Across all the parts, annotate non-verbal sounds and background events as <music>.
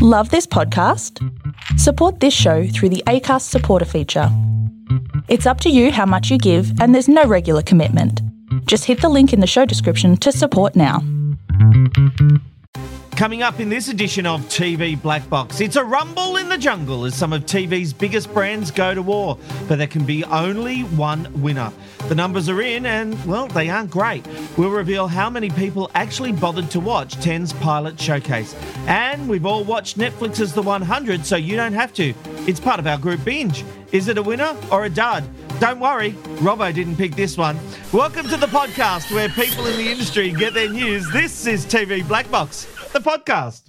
Love this podcast? Support this show through the ACAST supporter feature. It's up to you how much you give, and there's no regular commitment. Just hit the link in the show description to support now. Coming up in this edition of TV Black Box, it's a rumble in the jungle as some of TV's biggest brands go to war, but there can be only one winner. The numbers are in, and well, they aren't great. We'll reveal how many people actually bothered to watch 10's pilot showcase. And we've all watched Netflix's The 100, so you don't have to. It's part of our group binge. Is it a winner or a dud? Don't worry, Robbo didn't pick this one. Welcome to the podcast where people in the industry get their news. This is TV Black Box the podcast.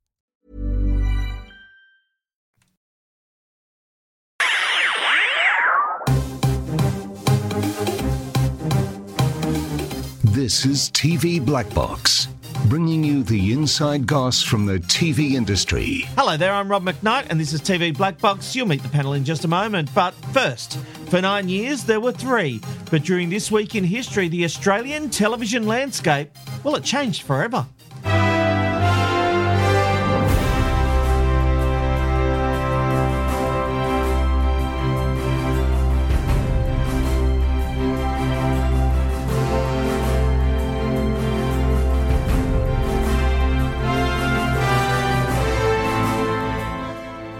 This is TV Black Box, bringing you the inside goss from the TV industry. Hello there, I'm Rob McKnight, and this is TV Black Box. You'll meet the panel in just a moment. But first, for nine years, there were three. But during this week in history, the Australian television landscape, well, it changed forever.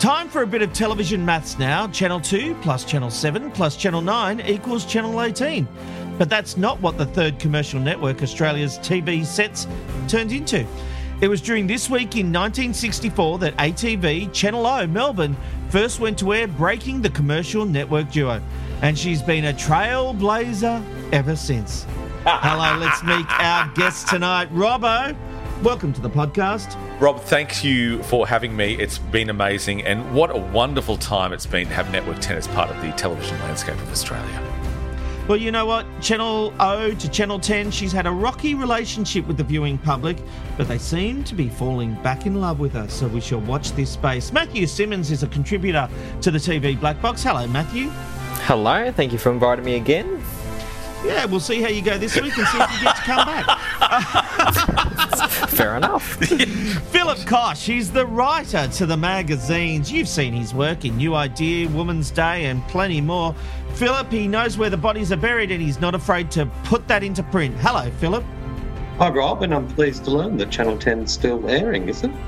Time for a bit of television maths now. Channel 2 plus Channel 7 plus Channel 9 equals Channel 18. But that's not what the third commercial network, Australia's TV sets, turned into. It was during this week in 1964 that ATV Channel O Melbourne first went to air, breaking the commercial network duo. And she's been a trailblazer ever since. <laughs> Hello, let's meet our guest tonight, Robbo. Welcome to the podcast. Rob, thank you for having me. It's been amazing, and what a wonderful time it's been to have Network 10 as part of the television landscape of Australia. Well, you know what? Channel O to Channel 10, she's had a rocky relationship with the viewing public, but they seem to be falling back in love with her, so we shall watch this space. Matthew Simmons is a contributor to the TV Black Box. Hello, Matthew. Hello, thank you for inviting me again. Yeah, we'll see how you go this week and see if you get to come back. <laughs> <laughs> Fair enough. <laughs> Philip Kosh, he's the writer to the magazines. You've seen his work in New Idea, Woman's Day, and plenty more. Philip, he knows where the bodies are buried and he's not afraid to put that into print. Hello, Philip. Hi, Rob, and I'm pleased to learn that Channel 10's still airing, is it? <laughs>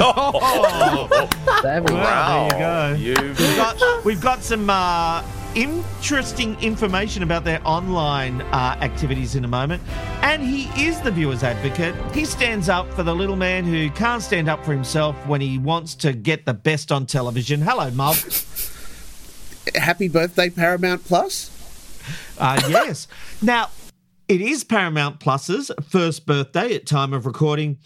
Oh, There we well, go. there you go. You We've got, we've got some uh, interesting information about their online uh, activities in a moment. And he is the viewer's advocate. He stands up for the little man who can't stand up for himself when he wants to get the best on television. Hello, Mob. happy birthday Paramount Plus. Uh, yes. Now, it is Paramount Plus's first birthday at time of recording.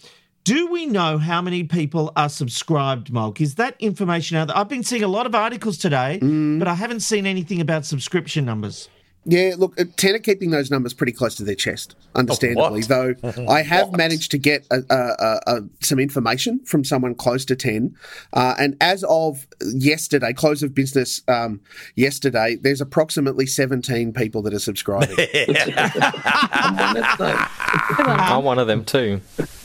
Do we know how many people are subscribed, Mulk? Is that information out there? I've been seeing a lot of articles today, but I haven't seen anything about subscription numbers. Yeah, look, uh, ten are keeping those numbers pretty close to their chest, understandably. what? though <laughs> I have managed to get a, a, a, a, some information from someone close to ten, uh, and as of yesterday, close of business um, yesterday, there's approximately seventeen people that are subscribing. I'm one of those. I'm one of them too.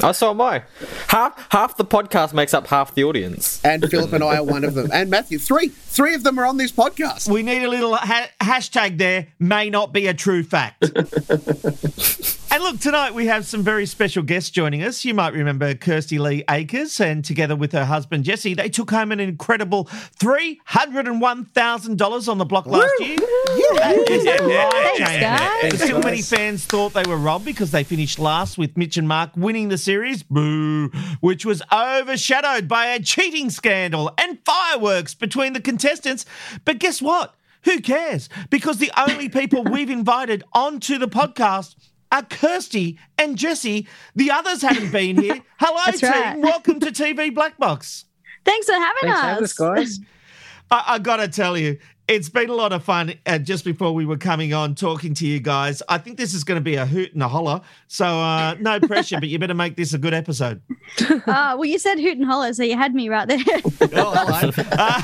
I so am I. Half half the podcast makes up half the audience. and Philip and I are one of them, and Matthew, three, three of them are on this podcast. We need a little ha- hashtag there, may not be a true fact. <laughs> and look, tonight we have some very special guests joining us. You might remember Kirsty Lee Akers, and together with her husband Jesse, they took home an incredible $301,000 on the block last year. That is life-changing. guys. Still, many fans thought they were robbed because they finished last with Mitch and Mark winning the series, boo, which was overshadowed by a cheating scandal and fireworks between the contestants. But guess what? Who cares? Because the only people we've invited onto the podcast are Kirsty and Jesse. The others haven't been here. <laughs> Hello, That's team. right. Welcome to TV Black Box. Thanks for having Thanks us. for having us, guys. I, I got to tell you, it's been a lot of fun. Uh, just before we were coming on, talking to you guys, I think this is going to be a hoot and a holler. So uh, no pressure, but you better make this a good episode. Oh, <laughs> well, you said hoot and holler, so you had me right there. <laughs> Oh, hello. Uh,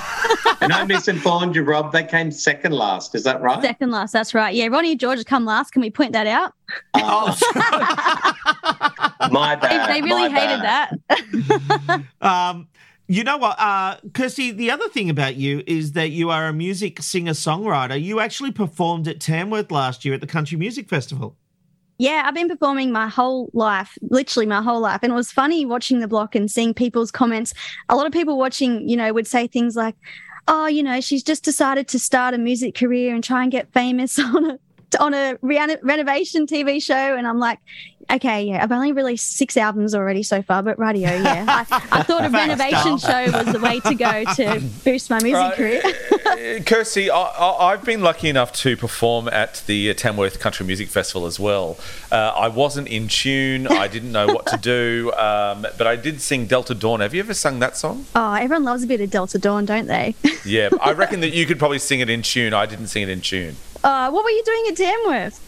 And I misinformed you, Rob. They came second last. Is that right? Second last, that's right. Yeah, Ronnie and George have come last. Can we point that out? oh, <laughs> My They, bad. they really hated bad. that. um, you know what, uh, Kirsty? The other thing about you is that you are a music singer songwriter. You actually performed at Tamworth last year at the Country Music Festival. Yeah, I've been performing my whole life, literally my whole life. And it was funny watching the block and seeing people's comments. A lot of people watching, you know, would say things like, oh, you know, she's just decided to start a music career and try and get famous <laughs> on a on a re- renovation TV show, and I'm like, okay, yeah, I've only released six albums already so far, but radio, yeah, I, I <laughs> thought a renovation show was the way to go <laughs> to boost my music Right. career. Uh, Kirsty, I, I, I've been lucky enough to perform at the Tamworth Country Music Festival as well. Uh, I wasn't in tune. I didn't know what to do, <laughs> um, but I did sing Delta Dawn. Have you ever sung that song? oh, everyone loves a bit of Delta Dawn, don't they? Yeah, I reckon that you could probably sing it in tune. I didn't sing it in tune. Uh, what were you doing at Tamworth?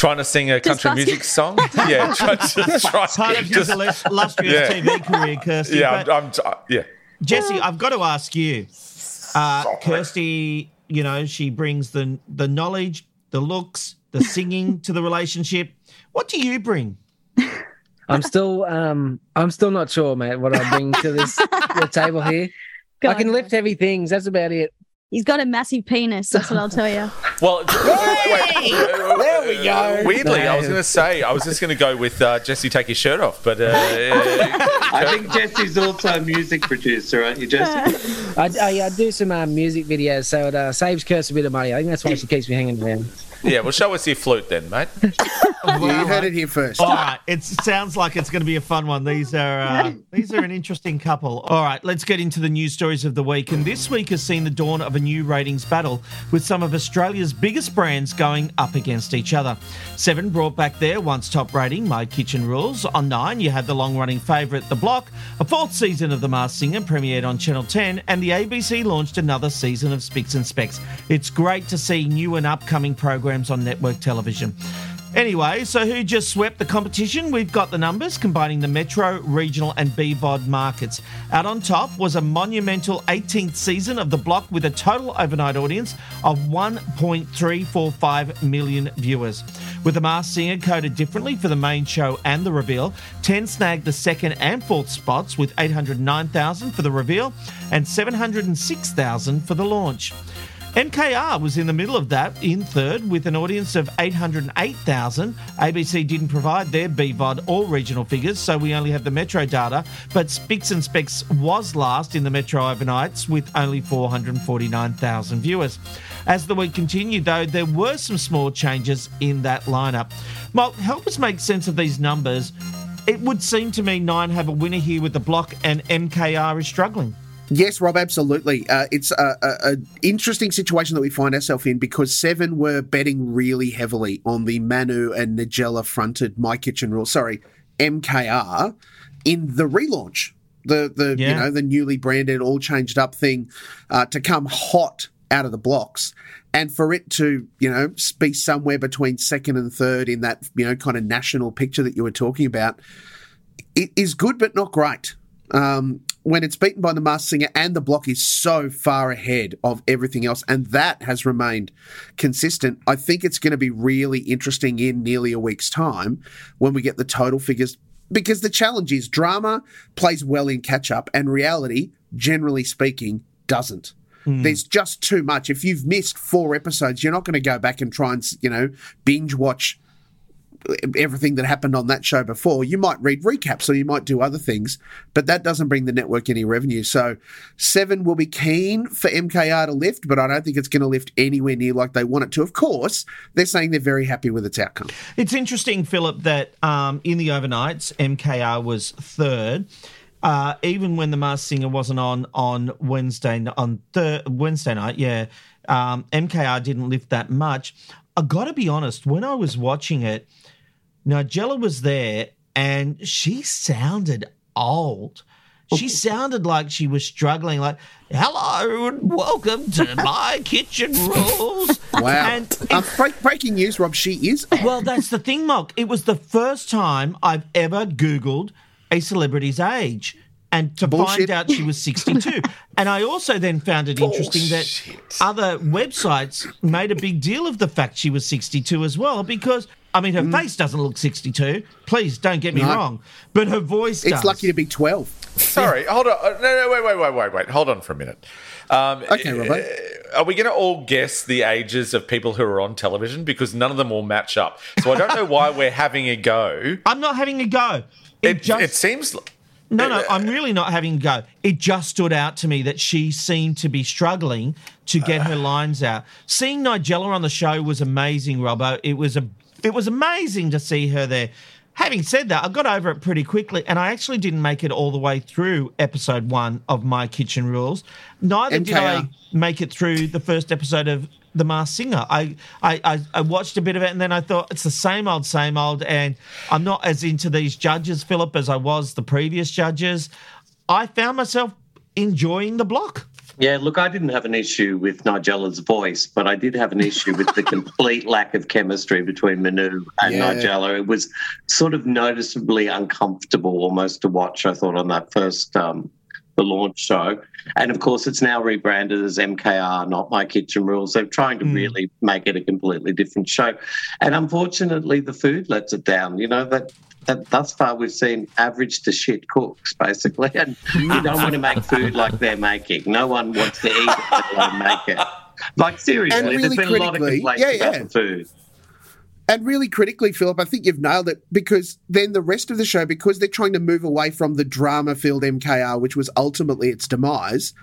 Trying to sing a country busting- music song? <laughs> Yeah, try, just try. Part of his just- illustrious Yeah. TV career, Kirsty. <laughs> yeah, I'm, I'm, t- yeah. Jesse, I've got to ask you. Uh, Kirsty, you know, she brings the the knowledge, the looks, the singing <laughs> to the relationship. What do you bring? I'm still um I'm still not sure, mate, what I bring to this the table here. Go I can lift heavy things. That's about it. He's got a massive penis. That's what I'll tell you. <laughs> Well, <laughs> wait, There we go. <laughs> Weirdly, I was going to say I was just going to go with uh, Jesse take his shirt off, but uh, I think Jesse's also a music producer, aren't you, Jesse? I, I, I do some um, music videos, so it uh, saves Kirst a bit of money. I think that's why she keeps me hanging around. Yeah, well, show us your flute then, mate. <laughs> you heard it here first. All right, it sounds like it's going to be a fun one. These are uh, <laughs> these are an interesting couple. All right, let's get into the news stories of the week. And this week has seen the dawn of a new ratings battle with some of Australia's biggest brands going up against each other. Seven brought back their once top rating, My Kitchen Rules. On nine, you had the long running favourite, The Block. A fourth season of The Masked Singer premiered on Channel 10, and the ABC launched another season of Spicks and Specks. It's great to see new and upcoming programs on network television. Anyway, so who just swept the competition? We've got the numbers combining the metro, regional, and BVOD markets. Out on top was a monumental 18th season of The Block with a total overnight audience of 1.345 million viewers. With The Masked Singer coded differently for the main show and the reveal, 10 snagged the second and fourth spots with 809,000 for the reveal and 706,000 for the launch. MKR was in the middle of that in third with an audience of 808,000. ABC didn't provide their BVOD or regional figures, so we only have the Metro data. But Spicks and Specks was last in the Metro overnights with only 449,000 viewers. As the week continued, though, there were some small changes in that lineup. Mark, help us make sense of these numbers. It would seem to me Nine have a winner here with the block, and MKR is struggling. Yes, Rob, absolutely. Uh, it's a, a, a interesting situation that we find ourselves in because Seven were betting really heavily on the Manu and Nigella fronted My Kitchen Rules, sorry, MKR, in the relaunch. The the you know the newly branded, all changed up thing uh, to come hot out of the blocks, and for it to you know be somewhere between second and third in that you know kind of national picture that you were talking about, it is good but not great. Um, when it's beaten by the Masked Singer and the block is so far ahead of everything else, and that has remained consistent, I think it's going to be really interesting in nearly a week's time when we get the total figures. Because the challenge is drama plays well in catch up, and reality, generally speaking, doesn't. Hmm. There's just too much. If you've missed four episodes, you're not going to go back and try and, you know, binge watch everything that happened on that show before. You might read recaps or you might do other things, but that doesn't bring the network any revenue. So Seven will be keen for MKR to lift, but I don't think it's going to lift anywhere near like they want it to. Of course, they're saying they're very happy with its outcome. It's interesting, Philip, that um, in the overnights, MKR was third. Uh, even when the Masked Singer wasn't on on Wednesday on thir- Wednesday night, yeah, um, MKR didn't lift that much. I got to be honest. When I was watching it, Nigella was there and she sounded old. She <laughs> sounded like she was struggling, like, hello and welcome to <laughs> my kitchen rules. Wow. And um, break, breaking news, Rob. She is. well, that's the thing, Mock. It was the first time I've ever Googled a celebrity's age and to find out she was 62. <laughs> and I also then found it interesting that other websites made a big deal of the fact she was 62 as well because. I mean, her face doesn't look 62. Please don't get me Mm. No. wrong. But her voice It's does. lucky to be 12. Sorry, hold on. Uh, No, no, wait, wait, wait, wait, wait. Hold on for a minute. Um, Okay, Robbo. uh, Are we going to all guess the ages of people who are on television? Because none of them will match up. So I don't know why <laughs> we're having a go. I'm not having a go. It, It, just. it seems. No, no, I'm really not having a go. It just stood out to me that she seemed to be struggling to get her lines out. Seeing Nigella on the show was amazing, Robbo. It was a, it was amazing to see her there. Having said that, I got over it pretty quickly, and I actually didn't make it all the way through episode one of My Kitchen Rules. Neither did I make it through the first episode of The Masked Singer. I, I, I, I watched a bit of it, and then I thought it's the same old, same old, and I'm not as into these judges, Philip, as I was the previous judges. I found myself enjoying the block. Yeah, look, I didn't have an issue with Nigella's voice, but I did have an issue with the <laughs> complete lack of chemistry between Manu and Yeah. Nigella. It was sort of noticeably uncomfortable almost to watch, I thought, on that first um, the launch show. And of course, it's now rebranded as MKR, not My Kitchen Rules. They're trying to really make it a completely different show. And unfortunately, the food lets it down. You know, that, that thus far we've seen average to shit cooks, basically. <laughs> And you don't want to make <laughs> food like they're making. No one wants to eat it, let alone make it. Like, seriously, really there's been a lot of critically- complaints yeah, about yeah. the food. And really critically, Philip, I think you've nailed it because then the rest of the show, because they're trying to move away from the drama filled MKR, which was ultimately its demise,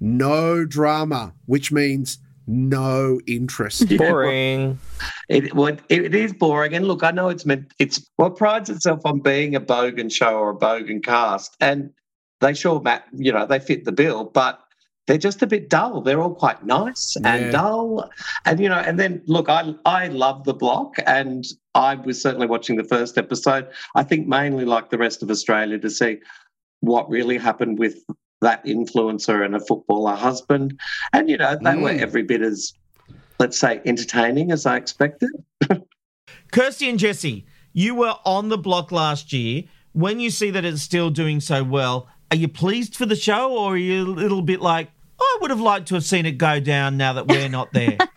no drama, which means no interest. Boring. It, well, it, it is boring, and look, I know it's meant. It's well prides itself on being a bogan show or a bogan cast, and they sure, Matt, you know, they fit the bill, but they're just a bit dull. They're all quite nice Yeah. and dull, and you know, and then look, I I love the block, and I was certainly watching the first episode. I think mainly like the rest of Australia to see what really happened with that influencer and a footballer husband, and you know, they were Mm. every bit as let's say entertaining as I expected. <laughs> Kirsty and Jesse, you were on the block last year. When you see that it's still doing so well, are you pleased for the show or are you a little bit like, I would have liked to have seen it go down now that we're not there? <laughs>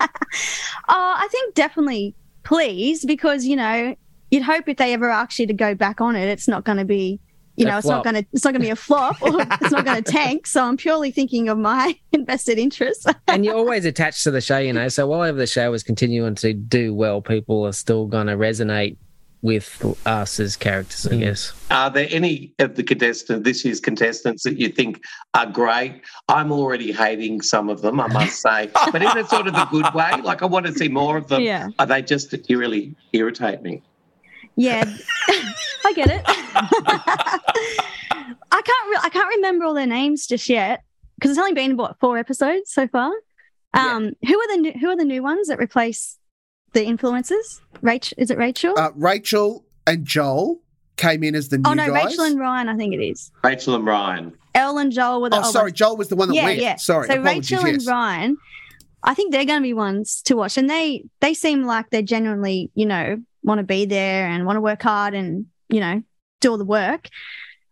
Oh, I think definitely pleased because you know you'd hope if they ever ask you to go back on it, it's not going to be, you A know, it's flop. not going to it's not going to be a flop or <laughs> it's not going to tank. So I'm purely thinking of my <laughs> invested interests. and you're always attached to the show, you know. So while the show is continuing to do well, people are still going to resonate with us as characters, I hmm. guess. Are there any of the contestants, this year's contestants, that you think are great? I'm already hating some of them, I must <laughs> say, but in a sort of a good way. Like I want to see more of them. Yeah. Are they just you really irritate me? Yeah, <laughs> I get it. I can't. Re- I can't remember all their names just yet because it's only been what four episodes so far. Um, who are the new, who are the new ones that replace the influencers? Rachel, is it Rachel? Uh, Rachel and Joel came in as the new oh no, guys. Rachel and Ryan. I think it is. Rachel and Ryan. Elle and Joel were the oh, old sorry, ones. Joel was the one that yeah, went. yeah. Sorry, so apologies, Rachel and. Ryan, I think they're going to be ones to watch, and they they seem like they're genuinely, you know, want to be there and want to work hard and you know do all the work.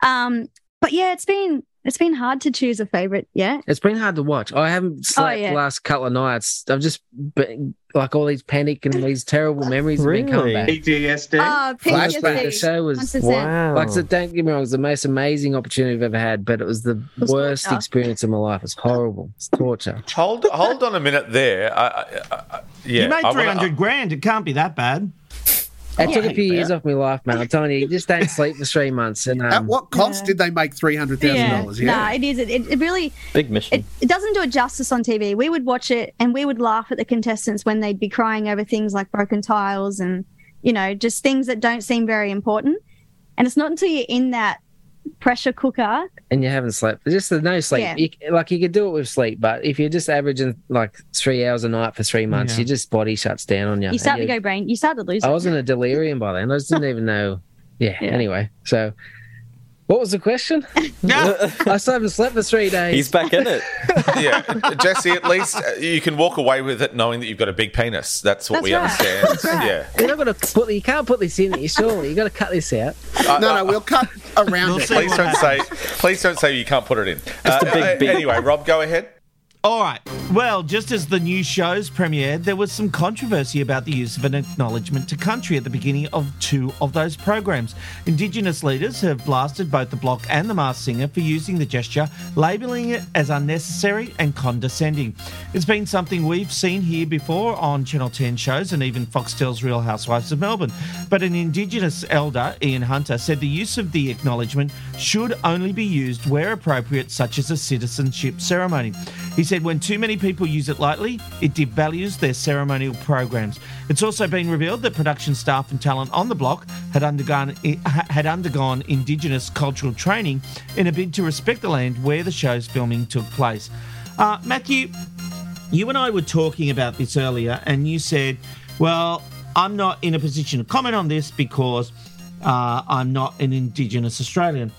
Um, but yeah, it's been it's been hard to choose a favorite. Yeah, It's been hard to watch. I haven't slept yeah. the last couple of nights. I've just been, like all these panic and these terrible memories have been coming back. PTSD. oh, Flashback. The show was 100%. Wow. like so don't get me wrong, it was the most amazing opportunity I've ever had, but it was the was worst torture. experience of my life. It's horrible. It's torture. Hold, hold on a minute there. I, I, I, yeah, you made I wanna- 300 grand. It can't be that bad. It took a few years off my life, man. I'm telling you, you just don't sleep for three months. And um, At what cost Yeah. did they make three hundred thousand Yeah, dollars? Yeah, nah, it is. It, it, it really Big mission. it, it doesn't do it justice on TV. We would watch it and we would laugh at the contestants when they'd be crying over things like broken tiles and, you know, just things that don't seem very important. And it's not until you're in that pressure cooker. and you haven't slept. Just the no sleep. Yeah. You, like you could do it with sleep, but if you're just averaging like three hours a night for three months, Yeah. your just body shuts down on you. You start to go brain. You start to lose I it. was in a delirium by then. I just didn't even know. Yeah. Yeah. Anyway, so what was the question? <laughs> <laughs> I still haven't slept for three days. He's back in it. <laughs> yeah, Jesse. At least uh, you can walk away with it knowing that you've got a big penis. That's what That's we right. understand. That's right. Yeah. You're not going to put. You can't put this in. You surely. You got to cut this out. Uh, No, no, we'll cut around We'll it. Please don't say. Please don't say you can't put it in. Uh, a big uh, beat. Anyway, Rob, go ahead. All right. Well, just as the new shows premiered, there was some controversy about the use of an acknowledgement to country at the beginning of two of those programs. Indigenous leaders have blasted both the Block and the Masked Singer for using the gesture, labelling it as unnecessary and condescending. It's been something we've seen here before on Channel 10 shows and even Foxtel's Real Housewives of Melbourne. But an Indigenous elder, Ian Hunter, said the use of the acknowledgement should only be used where appropriate, such as a citizenship ceremony. He said when too many people use it lightly, it devalues their ceremonial programs. It's also been revealed that production staff and talent on the block had undergone had undergone Indigenous cultural training in a bid to respect the land where the show's filming took place. Uh, Matthew, you and I were talking about this earlier, and you said, "Well, I'm not in a position to comment on this because uh, I'm not an Indigenous Australian."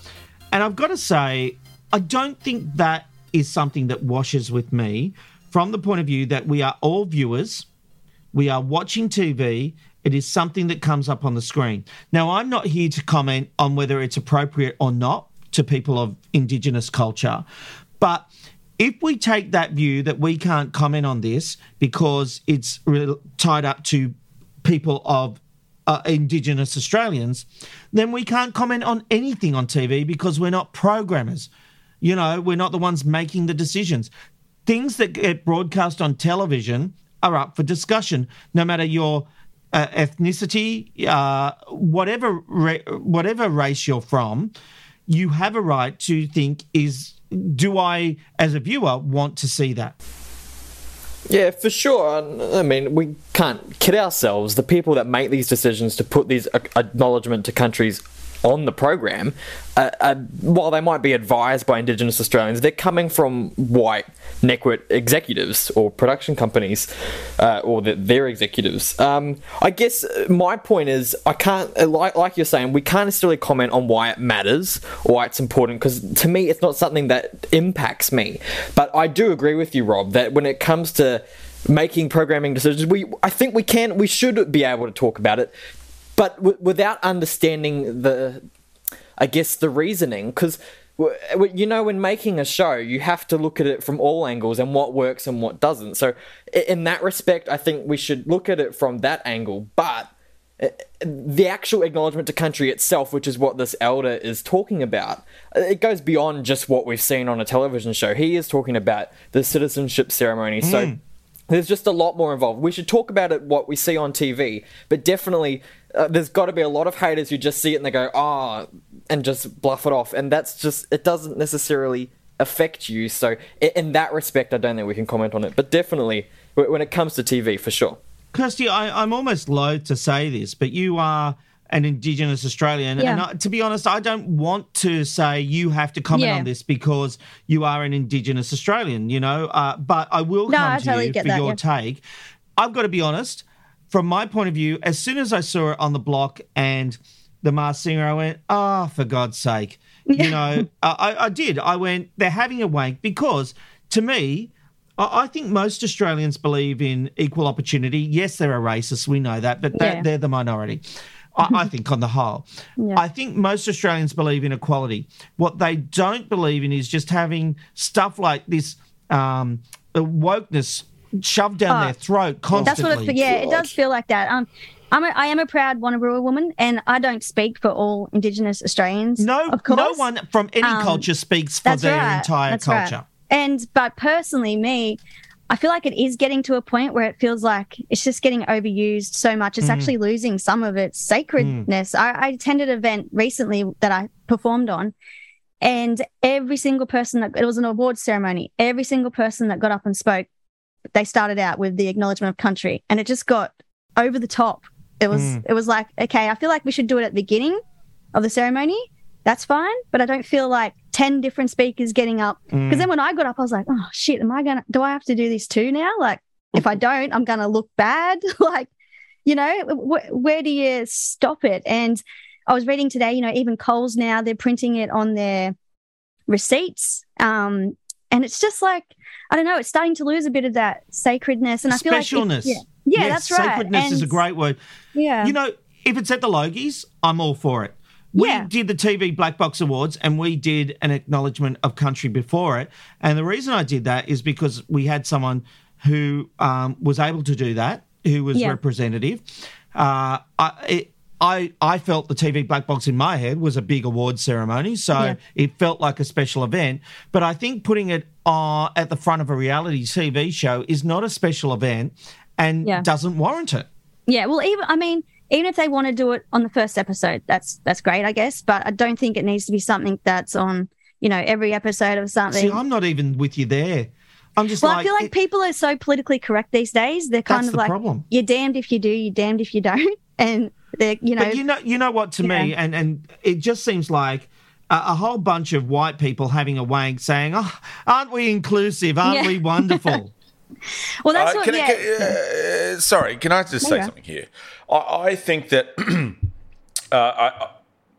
And I've got to say, I don't think that is something that washes with me from the point of view that we are all viewers. We are watching TV. It is something that comes up on the screen. Now, I'm not here to comment on whether it's appropriate or not to people of Indigenous culture, but if we take that view that we can't comment on this because it's re- tied up to people of uh, Indigenous Australians, then we can't comment on anything on TV because we're not programmers. You know, we're not the ones making the decisions. Things that get broadcast on television are up for discussion, no matter your uh, ethnicity, uh, whatever ra- whatever race you're from. You have a right to think: is do I, as a viewer, want to see that? Yeah, for sure. I mean, we can't kid ourselves. The people that make these decisions to put these ac- acknowledgement to countries on the program, uh, uh, while they might be advised by Indigenous Australians, they're coming from white network executives or production companies uh, or the, their executives. Um, I guess uh, my point is, I can't, uh, like, like you're saying, we can't necessarily comment on why it matters or why it's important because to me, it's not something that impacts me. But I do agree with you, Rob, that when it comes to making programming decisions, we I think we can, we should be able to talk about it but w- without understanding the i guess the reasoning because you know when making a show you have to look at it from all angles and what works and what doesn't. So in that respect i think we should look at it from that angle. But the actual acknowledgement to country itself which is what this elder is talking about it goes beyond just what we've seen on a television show. He is talking about the citizenship ceremony. So hmm. There's just a lot more involved. We should talk about it what we see on TV, but definitely uh, there's got to be a lot of haters who just see it and they go ah and just bluff it off, and that's just it doesn't necessarily affect you. So in that respect, I don't think we can comment on it, but definitely when it comes to TV, for sure. Kirsty, I, I'm almost loath to say this, but you are an Indigenous Australian. And Yeah. I, to be honest, I don't want to say you have to comment Yeah. on this because you are an Indigenous Australian, you know, uh, but I will No, come I to totally you for that, your yeah. take. I've got to be honest, from my point of view, as soon as I saw it on the block and the Masked Singer, I went, oh, for God's sake. You know, <laughs> I, I- did. I went, they're having a wank because to me, I think most Australians believe in equal opportunity. Yes, there are racists, we know that, but Yeah. they're the minority. I, I <laughs> think on the whole. Yeah. I think most Australians believe in equality. What they don't believe in is just having stuff like this um, wokeness shoved down Oh, their throat constantly. That's what it, yeah, it does feel like that. Um, I'm a, I am a proud Wonnarua woman, and I don't speak for all Indigenous Australians. No, of course. no one from any Um, culture speaks for their right. entire That's right. culture. And but personally, me, I feel like it is getting to a point where it feels like it's just getting overused so much. It's Mm. actually losing some of its sacredness. I, I attended an event recently that I performed on, and every single person that it was an awards ceremony, every single person that got up and spoke, they started out with the acknowledgement of country, and it just got over the top. It was Mm. it was like okay, I feel like we should do it at the beginning of the ceremony. that's fine. But I don't feel like 10 different speakers getting up. Because Mm. then when I got up, I was like, oh shit, am I going to, do I have to do this too now? Like, if I <laughs> don't, I'm going to look bad. <laughs> like, you know, wh- where do you stop it? And I was reading today, you know, even Coles now, they're printing it on their receipts. Um, and it's just like, I don't know, it's starting to lose a bit of that sacredness. And I feel like, Specialness. yeah, yeah Yes, that's right. Sacredness is a great word. Yeah. You know, if it's at the Logies, I'm all for it. We Yeah. did the TV Black Box Awards and we did an acknowledgement of country before it. And the reason I did that is because we had someone who um, was able to do that, who was Yeah. representative. Uh, I, it, I, I felt the TV Black Box in my head was a big award ceremony, so Yeah. it felt like a special event. But I think putting it uh, at the front of a reality TV show is not a special event and doesn't warrant it. Yeah, well, even I mean, even if they want to do it on the first episode, that's that's great, I guess. But I don't think it needs to be something that's on, you know, every episode of something. See, I'm not even with you there. I'm just well, like, I feel like it- people are so politically correct these days. They're kind of the like, problem. you're damned if you do, you're damned if you don't, <laughs> and they're, you know, but you know, you know what? To me, Yeah. and and it just seems like a, a whole bunch of white people having a wank, saying, "Oh, aren't we inclusive? Aren't Yeah. we wonderful?" <laughs> well, that's Uh, what, can I- yeah. can- uh, sorry, can I just No, say something here? I, I think that <clears throat> uh, I,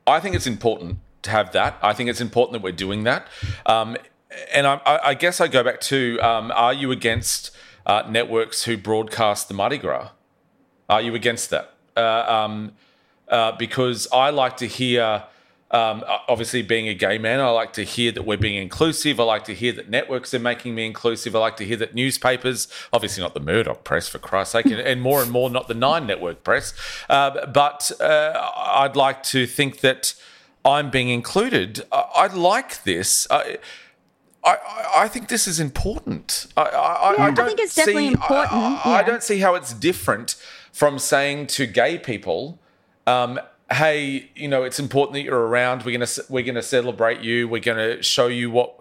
I think it's important to have that. I think it's important that we're doing that. Um, and I, I, I guess I go back to: um, Are you against uh, networks who broadcast the Mardi Gras? Are you against that? Uh, um, uh, because I like to hear. Um, obviously, being a gay man, I like to hear that we're being inclusive. I like to hear that networks are making me inclusive. I like to hear that newspapers, obviously not the Murdoch press, for Christ's sake, and, and more and more not the Nine Network press, uh, but uh, I'd like to think that I'm being included. I, I like this. I, I, I- think this is important. I, I, I, Yeah, I don't think it's definitely see- important, I, I yeah. don't see how it's different from saying to gay people, um, "Hey, you know, it's important that you're around. We're gonna we're gonna celebrate you. We're gonna show you what."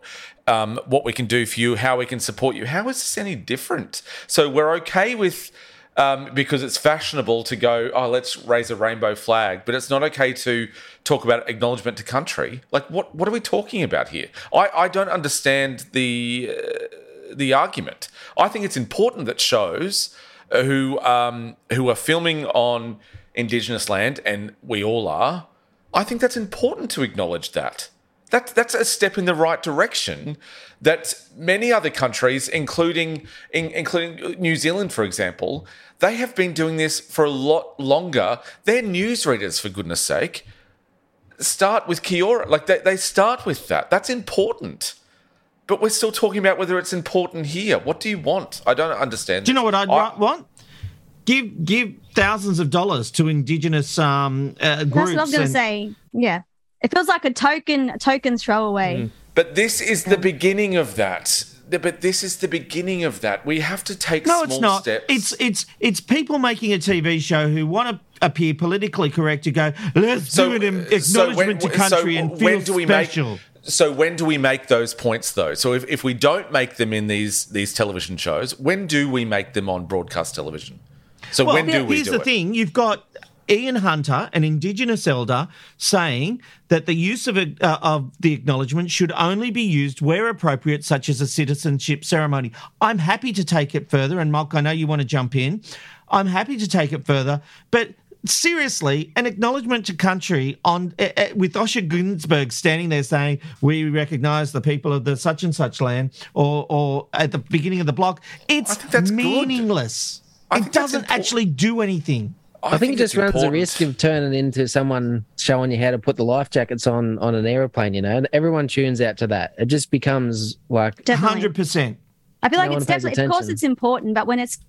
Um, what we can do for you, how we can support you. How is this any different? So we're okay with um, because it's fashionable to go, oh, let's raise a rainbow flag, but it's not okay to talk about acknowledgement to country. Like, what what are we talking about here? I, I don't understand the uh, the argument. I think it's important that shows who um, who are filming on Indigenous land, and we all are. I think that's important to acknowledge that. That, that's a step in the right direction that many other countries, including in, including New Zealand, for example, they have been doing this for a lot longer. They're newsreaders, for goodness sake. Start with Kia ora. Like they, they start with that. That's important. But we're still talking about whether it's important here. What do you want? I don't understand. Do you know what I'd I- want? Give give thousands of dollars to Indigenous um, uh, groups. that's what I was going to say. Yeah, it feels like a token, a token throwaway. But this is the beginning of that. But this is the beginning of that. We have to take No, small it's not. steps. It's it's it's people making a TV show who want to appear politically correct to go. Let's do an uh, acknowledgement so when- to country so and feel special. Make, so when do we make those points though? So if, if we don't make them in these these television shows, when do we make them on broadcast television? So well, when do we here's do the it? thing: you've got Ian Hunter, an Indigenous elder, saying that the use of a, uh, of the acknowledgement should only be used where appropriate, such as a citizenship ceremony. I'm happy to take it further, and Malk, I know you want to jump in. I'm happy to take it further, but. Seriously, an acknowledgement to country on uh, with Osher Gunsberg standing there saying we recognise the people of the such and such land, or or at the beginning of the block, it's think that's good. Meaningless. I It doesn't actually do anything. I, think, it just it's runs the risk of turning into someone showing you how to put the life jackets on on an aeroplane. You know, and everyone tunes out to that. It just becomes like Hundred percent. I feel like No it's one pays definitely, of course, it's important, but when it's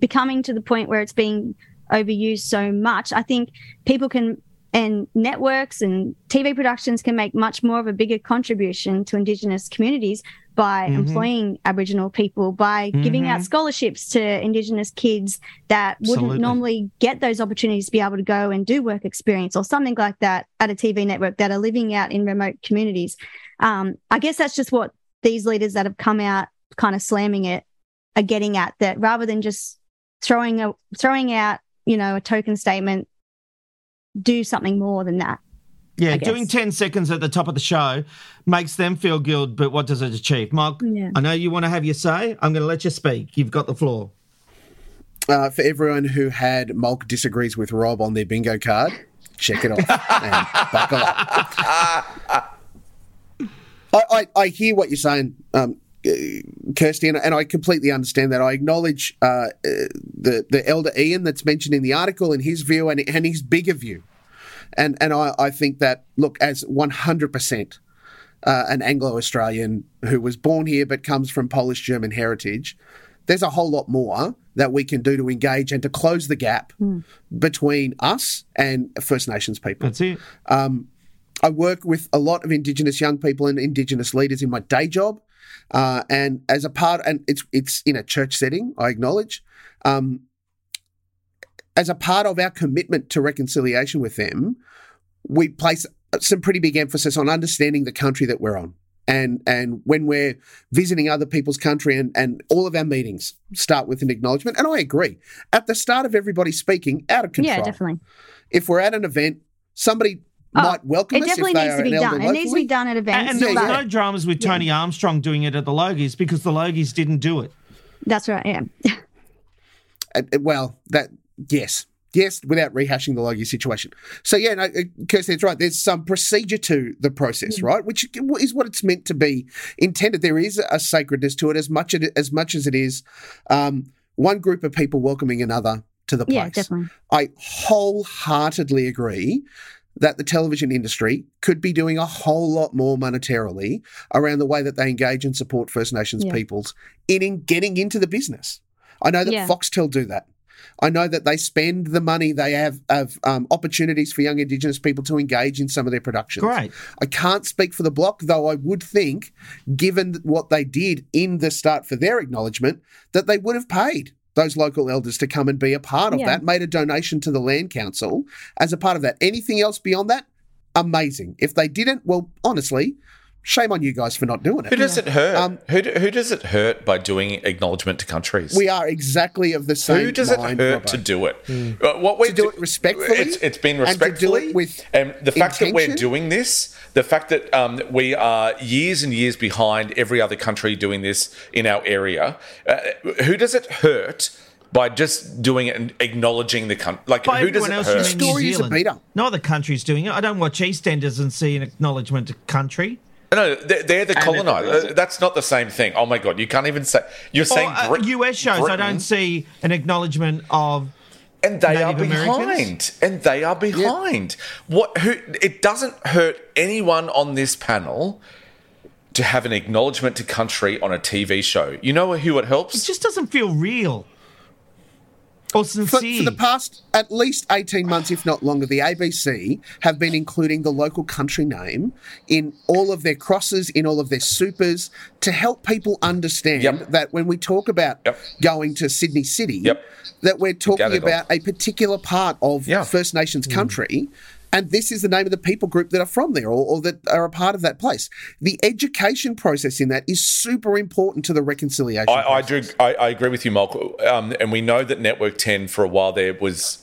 becoming to the point where it's being overused so much, I think people can and networks and TV productions can make much more of a bigger contribution to Indigenous communities by Mhm. employing Aboriginal people, by giving out Mhm. scholarships to Indigenous kids that wouldn't normally get those opportunities to be able to go and do work experience or something like that at a TV network that are living out in remote communities. Um, I guess that's just what these leaders that have come out kind of slamming it are getting at that rather than just throwing a throwing out you know a token statement do something more than that Yeah, doing 10 seconds at the top of the show makes them feel good, but what does it achieve? Mark, Yeah. I know you want to have your say. I'm going to let you speak. You've got the floor. Uh, for everyone who had Mulk disagrees with Rob on their bingo card, check it off <laughs> and buckle up. I, I, I hear what you're saying, um, uh, Kirsty, and, and I completely understand that. I acknowledge uh, uh, the the elder Ian that's mentioned in the article and his view and, and his bigger view, and and I, I think that look as 100 percent uh, an Anglo Australian who was born here but comes from Polish German heritage, there's a whole lot more that we can do to engage and to close the gap between us and First Nations people. That's it. Um, I work with a lot of Indigenous young people and Indigenous leaders in my day job, uh, and as a part, and it's it's in a church setting. I acknowledge, um, as a part of our commitment to reconciliation with them, we place some pretty big emphasis on understanding the country that we're on. And and when we're visiting other people's country and, and all of our meetings start with an acknowledgement. And I agree. At the start of everybody speaking, out of control. Yeah, definitely. If we're at an event, somebody Oh, might welcome It us definitely if they needs are to be an elder done. It needs to be done at events. And there was Yeah, no yeah. dramas with Tony Armstrong doing it at the Logies because the Logies didn't do it. That's right. Yeah. Well, that yes, yes, without rehashing the Logie situation. So yeah, no, uh, that's right. There's some procedure to the process, right? Which is what it's meant to be intended. There is a sacredness to it, as much as much as it is um, one group of people welcoming another to the place. Yeah, definitely. I wholeheartedly agree that the television industry could be doing a whole lot more monetarily around the way that they engage and support First Nations Yeah. peoples in, in getting into the business. I know that Yeah. Foxtel do that. I know that they spend the money, they have, have um, opportunities for young Indigenous people to engage in some of their productions. Great. I can't speak for the block, though I would think, given what they did in the start for their acknowledgement, that they would have paid those local elders to come and be a part of Yeah. that, made a donation to the Land Council as a part of that. Anything else beyond that, amazing. If they didn't, well, honestly, shame on you guys for not doing it. Who does it hurt? Um, who, do- who does it hurt by doing acknowledgement to countries? We are exactly of the same Who does it hurt Robbo. to do it? Uh, What we To do it respectfully It's, it's been respectfully and to do it with and the fact that we're doing this, the fact that um, we are years and years behind every other country doing this in our area. Uh, who does it hurt? By just doing it and acknowledging the country, like By who does it else, hurt? mean New Story is a beater. No other country's doing it. I don't watch EastEnders and see an acknowledgement to country. No, they're, they're the colonizer. That's not the same thing. Oh my god, you can't even say. You're saying Or, uh, Brit- US shows, I don't see an acknowledgement of. and they are behind. Americans? And they are behind. What? Who? It doesn't hurt anyone on this panel to have an acknowledgement to country on a TV show. You know who it helps? It just doesn't feel real or For, sincere. for the past at least 18 months, if not longer, the ABC have been including the local country name in all of their crosses, in all of their supers, to help people understand Yep. that when we talk about Yep. going to Sydney City, Yep. that we're talking Gadigal. about a particular part of Yeah. First Nations hmm. country. And this is the name of the people group that are from there or, or that are a part of that place. The education process in that is super important to the reconciliation. I, I do. I, I agree with you, Mark. Um, and we know that Network Ten for a while there was.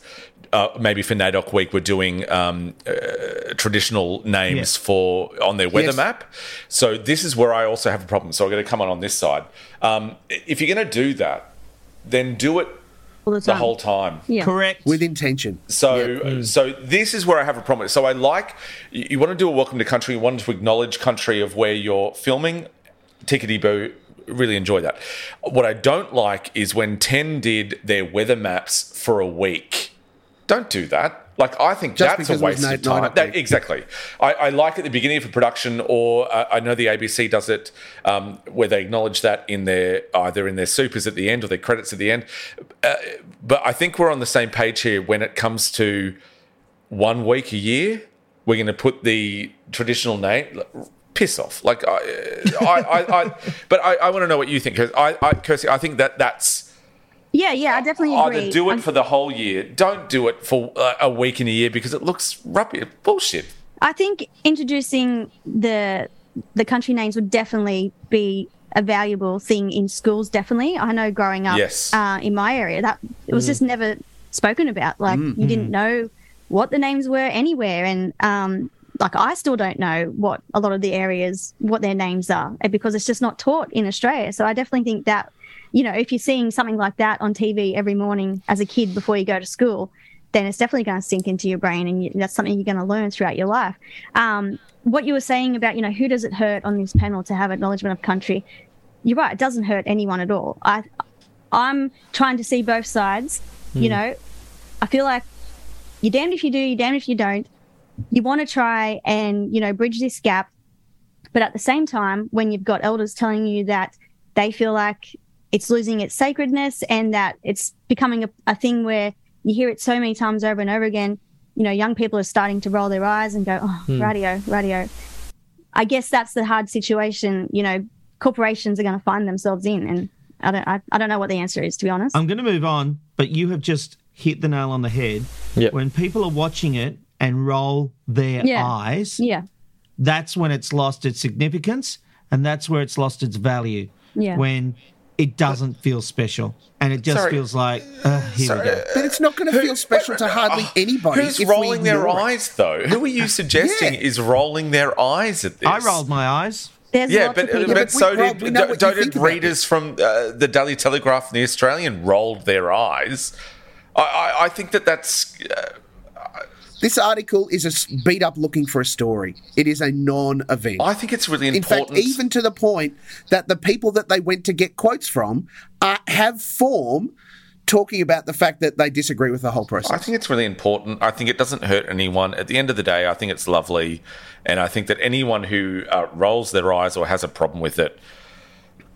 Uh, maybe for NAIDOC week, we're doing um, uh, traditional names Yeah. for on their weather Yes. map. So this is where I also have a problem. So I'm going to come on on this side. Um, if you're going to do that, then do it All the the whole time. Yeah. Correct. with intention. So, uh, so this is where I have a problem. So I like you, you want to do a welcome to country. You want to acknowledge country of where you're filming. Tickety boo. Really enjoy that. What I don't like is when Ten did their weather maps for a week. Don't do that. Like I think Just that's a because it was waste of time. That- exactly. I, I like at the beginning of a production, or uh, I know the ABC does it um, where they acknowledge that in their either in their supers at the end or their credits at the end. Uh, but I think we're on the same page here when it comes to one week a year. We're going to put the traditional name. Piss off! Like I, I, I, I <laughs> but I, I want to know what you think because I, I, Kirsty, I think that that's Yeah, yeah, I definitely agree. either do it I'm- for the whole year. Don't do it for uh, a week in a year because it looks rubbish. Bullshit. I think introducing the the country names would definitely be a valuable thing in schools. Definitely, I know growing up Yes. uh, in my area that it was just never spoken about. Like you didn't know what the names were anywhere, and um, like I still don't know what a lot of the areas what their names are because it's just not taught in Australia. So I definitely think that you know if you're seeing something like that on TV every morning as a kid before you go to school, then it's definitely going to sink into your brain, and you, that's something you're going to learn throughout your life. Um, what you were saying about you know who does it hurt on this panel to have acknowledgement of country? You're right. It doesn't hurt anyone at all. I I'm trying to see both sides. You Hmm. know, I feel like you're damned if you do, you're damned if you don't. You want to try and, you know, bridge this gap. But at the same time, when you've got elders telling you that they feel like it's losing its sacredness and that it's becoming a, a thing where you hear it so many times over and over again, you know, young people are starting to roll their eyes and go, oh, Hmm. radio, radio. I guess that's the hard situation, you know, corporations are going to find themselves in. And I don't, I, I don't know what the answer is, to be honest. I'm going to move on, but you have just hit the nail on the head. Yep. When people are watching it and roll their Yeah. eyes, yeah. that's when it's lost its significance and that's where it's lost its value. Yeah. When it doesn't feel special and it just Sorry. feels like, uh, here we go. But it's not going to feel special to <laughs> hardly anybody. Who's if we rolling their ignore it. eyes though? Who are you <laughs> suggesting Yeah. is rolling their eyes at this? I rolled my eyes. There's Yeah, but, but but so Rob, did we know don't did readers from uh, the Daily Telegraph and the Australian rolled their eyes. I, I, I think that that's uh, This article is a beat up looking for a story. It is a non event. I think it's really important. In fact, even to the point that the people that they went to get quotes from uh, have form talking about the fact that they disagree with the whole process. I think it's really important. I think it doesn't hurt anyone. At the end of the day, I think it's lovely, and I think that anyone who uh, rolls their eyes or has a problem with it,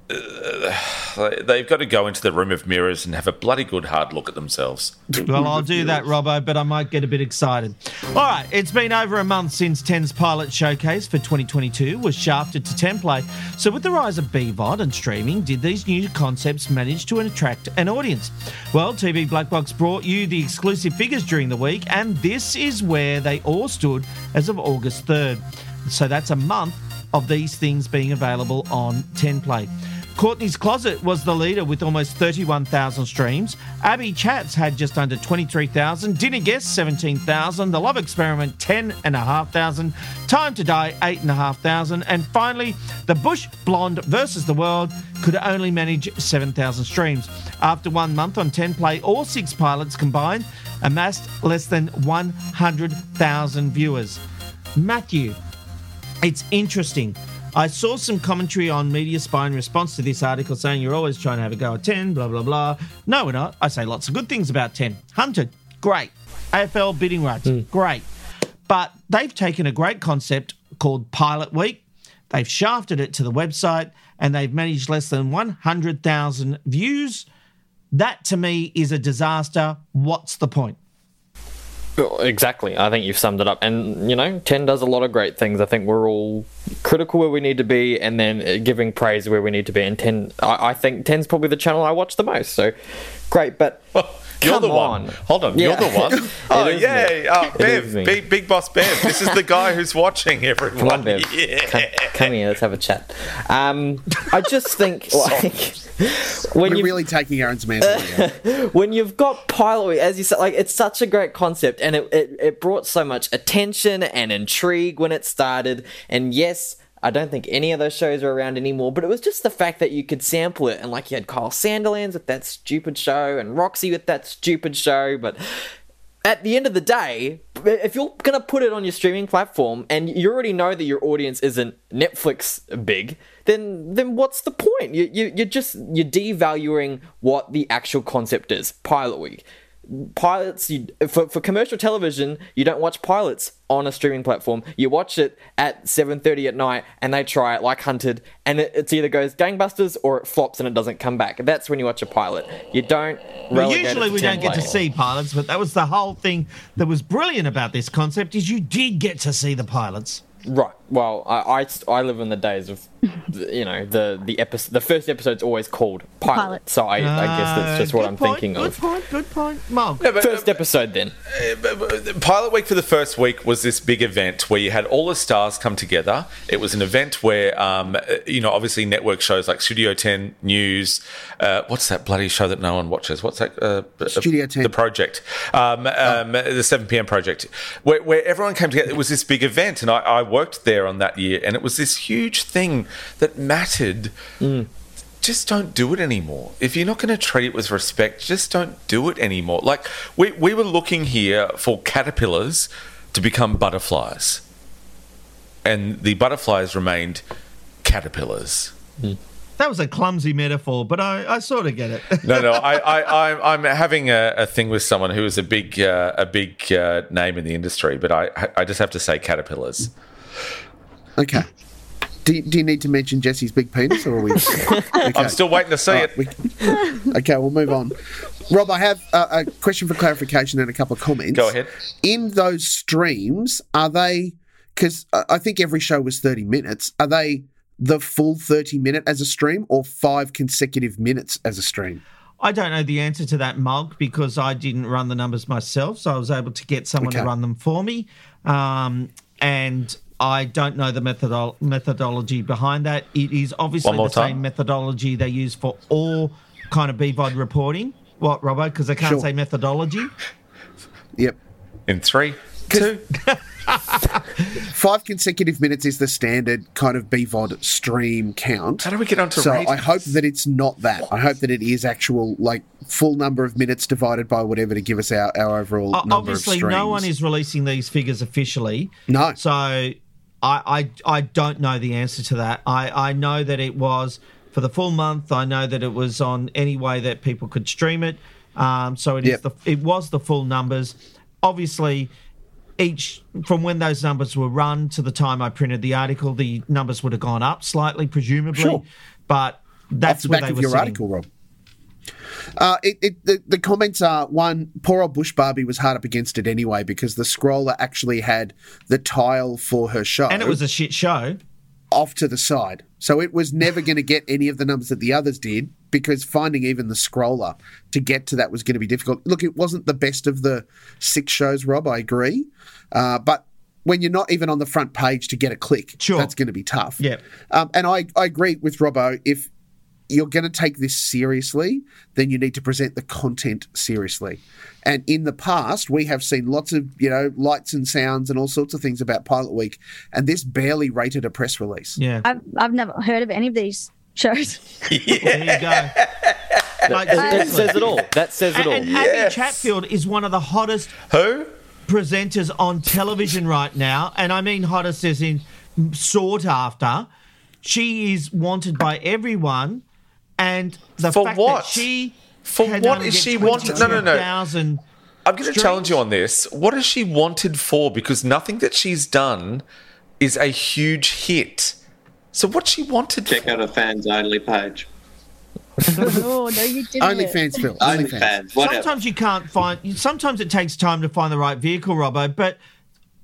uh, they've got to go into the room of mirrors and have a bloody good hard look at themselves. Well, I'll do that, Robbo, but I might get a bit excited. All right, it's been over a month since Ten's pilot showcase for 2022 was shafted to 10 Play. So, with the rise of BVOD and streaming, did these new concepts manage to attract an audience? Well, TV Black Box brought you the exclusive figures during the week, and this is where they all stood as of August 3rd. So, that's a month of these things being available on 10 Play. Courtney's Closet was the leader with almost 31,000 streams. Abby Chats had just under 23,000. Dinner Guest, 17,000. The Love Experiment, 10,500. Time to Die, 8,500. And finally, The Bush Blonde versus the World could only manage 7,000 streams. After one month on 10 Play, all six pilots combined amassed less than 100,000 viewers. Matthew, it's interesting. I saw some commentary on Media Spy in response to this article saying you're always trying to have a go at 10, blah, blah, blah. No, we're not. I say lots of good things about 10. Hunted, great. AFL bidding rights, hmm. great. But they've taken a great concept called Pilot Week, they've shafted it to the website, and they've managed less than 100,000 views. That to me is a disaster. What's the point? Exactly. I think you've summed it up. And, you know, 10 does a lot of great things. I think we're all critical where we need to be and then uh, giving praise where we need to be. And 10, I, I think 10's probably the channel I watch the most. So great. But <laughs> You're come the one. on. Hold on, Yeah. you're the one. <laughs> Oh, It is yay. me. Oh, Bev, big, big boss Bev. This is the guy who's watching everyone. Come on, Bev. Yeah. Come, come here. Let's have a chat. Um, I just think, <laughs> like, when We're you really taking Aaron's man. here. <laughs> when you've got pilot as you said like it's such a great concept and it, it, it brought so much attention and intrigue when it started and yes I don't think any of those shows are around anymore, but it was just the fact that you could sample it and like you had Kyle Sandilands with that stupid show and Roxy with that stupid show, but at the end of the day, if you're gonna put it on your streaming platform and you already know that your audience isn't Netflix big, then then what's the point? You, you you're just you're devaluing what the actual concept is. Pilot week. Pilots you, for for commercial television, you don't watch pilots on a streaming platform. You watch it at 7:30 at night and they try it like Hunted and it it's either goes gangbusters or it flops and it doesn't come back. That's when you watch a pilot. You don't Well, usually we don't get to see pilots, but that was the whole thing that was brilliant about this concept is you did get to see the pilots. Right. Well, I, I, I live in the days of, you know, the the episode. The first episode's always called pilot. Pilot. So I, I guess that's just Uh, what I'm point, thinking good of. Good point, good point. Mark, Yeah, but- First episode, then. Pilot Week for the first week was this big event where you had all the stars come together. It was an event where, um, you know, obviously network shows like Studio 10 News. Uh, what's that bloody show that no one watches? What's that? Uh, Studio 10. The Project. Um, um, The 7 p.m. Project. Where, where everyone came together. It was this big event. And I, I worked there on that year. And it was this huge thing that mattered just don't do it anymore. If you're not going to treat it with respect, just don't do it anymore. Like we we were looking here for caterpillars to become butterflies, and the butterflies remained caterpillars. that was a clumsy metaphor, but I, I sort of get it. No, no, <laughs> I, I, I I'm having a, a thing with someone who is a big uh, a big uh, name in the industry, but I I just have to say caterpillars. Okay. Do you, do you need to mention Jesse's big penis, or are we? <laughs> Okay. I'm still waiting to see All it. we- okay, we'll move on. Rob, I have uh, a question for clarification and a couple of comments. Go ahead. In those streams, are they? Because I think every show was thirty minutes. Are they the full thirty minute as a stream, or five consecutive minutes as a stream? I don't know the answer to that, Mug, because I didn't run the numbers myself, so I was able to get someone Okay. to run them for me. Um, and I don't know the methodol- methodology behind that. It is obviously the time. same methodology they use for all kind of BVOD reporting. What, Robbo? Because I can't Sure. say methodology. Yep. In three, two. <laughs> Five consecutive minutes is the standard kind of BVOD stream count. How do we get onto So ratings? I hope that it's not that. I hope that it is actual, like full number of minutes divided by whatever to give us our, our overall O- number Obviously, of streams. no one is releasing these figures officially. No. So I, I, I don't know the answer to that. I, I know that it was for the full month. I know that it was on any way that people could stream it. Um, so it is Yep. the it was the full numbers. Obviously, each from when those numbers were run to the time I printed the article, the numbers would have gone up slightly, presumably. Sure. But that's off the where back they of were your sitting. article, Rob. Uh, it, it, the, the comments are one, poor old Bush Barbie was hard up against it anyway because the scroller actually had the tile for her show And it was a shit show. off to the side. So it was never going to get any of the numbers that the others did because finding even the scroller to get to that was going to be difficult. Look, it wasn't the best of the six shows, Rob, I agree. Uh, but when you're not even on the front page to get a click, Sure. that's going to be tough. Yeah. Um, and I, I agree with Robbo. If you're going to take this seriously, then you need to present the content seriously. And in the past, we have seen lots of, you know, lights and sounds and all sorts of things about Pilot Week, and this barely rated a press release. Yeah. I've, I've never heard of any of these shows. <laughs> There you go. Like, That, that says it all. That says it And, all. and Abby Chatfield is one of the hottest Who? presenters on television right now, and I mean hottest as in sought after. She is wanted by everyone, and the For fact what? that she For can what only is get she wanted? No, no, no. 22,000 I'm going to challenge you on this. What is she wanted for? Because nothing that she's done is a huge hit. So what she wanted Check for? out a fans only page. oh, no, you didn't. Only fans, Phil. Only Only fans. fans. Whatever. Sometimes you can't find. Sometimes it takes time to find the right vehicle, Robbo. But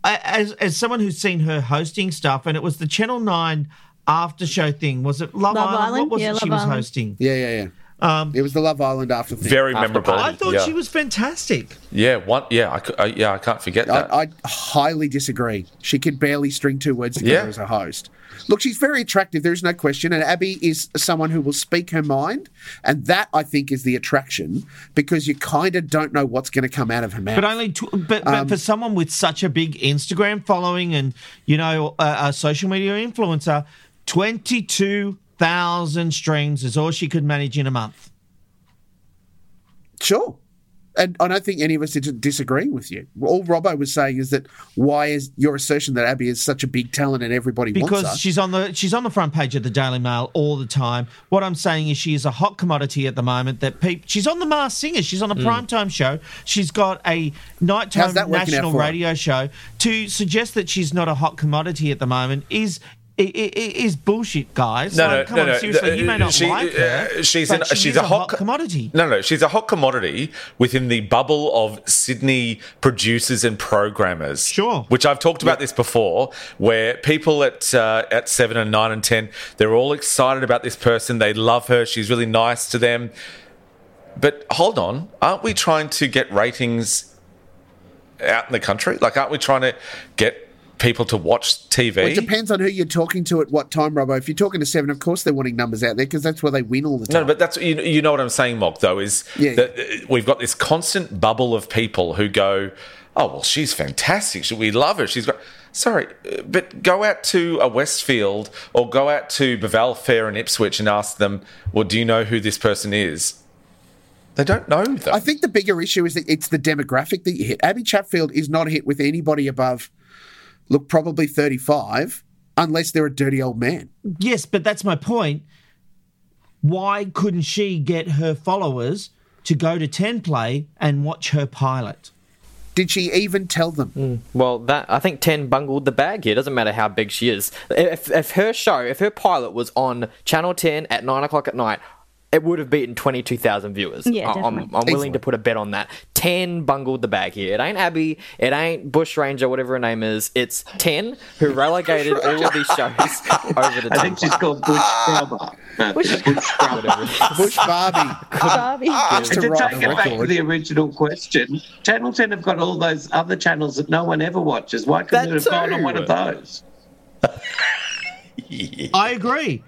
as as someone who's seen her hosting stuff, and it was the Channel Nine after show thing. Was it Love, Love Island? Island? What was Yeah, it she Love was Island. hosting? Yeah, yeah, yeah. Um, it was the Love Island after thing. Very After memorable. party. I thought yeah. she was fantastic. Yeah, one. Yeah, I, I, yeah, I can't forget that. I, I highly disagree. She could barely string two words together Yeah. as a host. Look, she's very attractive. There's no question. And Abby is someone who will speak her mind. And that, I think, is the attraction because you kind of don't know what's going to come out of her mouth. But only, tw- but, Um, but for someone with such a big Instagram following and you know a, a social media influencer, twenty two thousand streams is all she could manage in a month. Sure. And I don't think any of us are disagreeing with you. All Robbo was saying is that why is your assertion that Abby is such a big talent and everybody wants because her? she's on the she's on the front page of the Daily Mail all the time. What I'm saying is she is a hot commodity at the moment. That peop she's on the Masked Singer. She's on a mm. primetime show. She's got a nighttime How's that national for her? radio show. To suggest that she's not a hot commodity at the moment is i- i- is bullshit, guys. No, Like, no, come no, on, no. seriously, you may not She- like her. uh, she's an- she she's a hot hot commodity. No, no, she's a hot commodity within the bubble of Sydney producers and programmers. Sure. Which I've talked about this before, where people at uh, at seven and nine and ten, they're all excited about this person. They love her. She's really nice to them. But hold on, aren't we trying to get ratings out in the country? Like, aren't we trying to get people to watch TV? Well, it depends on who you're talking to at what time, Robbo. If you're talking to Seven, of course they're wanting numbers out there because that's where they win all the time. No, but that's you, you know what I'm saying, Mock. Though is Yeah. that uh, we've got this constant bubble of people who go, "Oh well, she's fantastic. We love her. She's great." Sorry, uh, but go out to a Westfield or go out to Booval Fair in Ipswich and ask them, "Well, do you know who this person is?" They don't know them. I think the bigger issue is that it's the demographic that you hit. Abby Chatfield is not a hit with anybody above, look, probably 35, unless they're a dirty old man. Yes, but that's my point. Why couldn't she get her followers to go to 10 Play and watch her pilot? Did she even tell them? Hmm. Well, that I think Ten bungled the bag here. Doesn't matter how big she is. If, if her show, if her pilot was on Channel Ten at nine o'clock at night, it would have beaten twenty two thousand viewers. Yeah, I- I'm, definitely. I'm willing to put a bet on that. Ten bungled the bag here. It ain't Abby. It ain't Bush Ranger, whatever her name is. It's Ten who relegated <laughs> all of these shows over to I 10 think she's called Bush Scrubber. No, Bush Scrubber. <laughs> Bush Barbie. Barbie. And to to write take the it back to record. the original question, Channel 10 have got all those other channels that no one ever watches. Why couldn't That it have gone on too. one of those? I agree.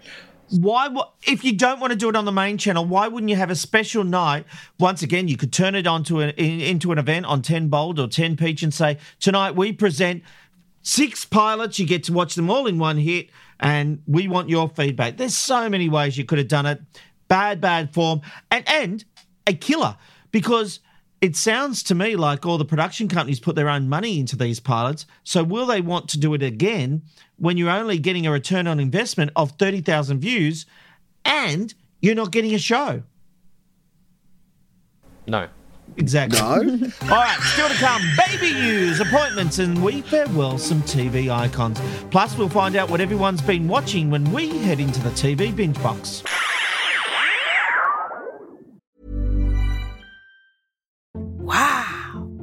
Why? If you don't want to do it on the main channel, why wouldn't you have a special night? Once again, you could turn it onto an in, into an event on Ten Bold or Ten Peach and say, "Tonight we present six pilots. You get to watch them all in one hit, and we want your feedback." There's so many ways you could have done it. Bad, bad form, and and a killer because it sounds to me like all the production companies put their own money into these pilots. So will they want to do it again when you're only getting a return on investment of 30,000 views and you're not getting a show? No. Exactly. No. <laughs> All right, still to come baby news, appointments, and we farewell some TV icons. Plus, we'll find out what everyone's been watching when we head into the TV binge box.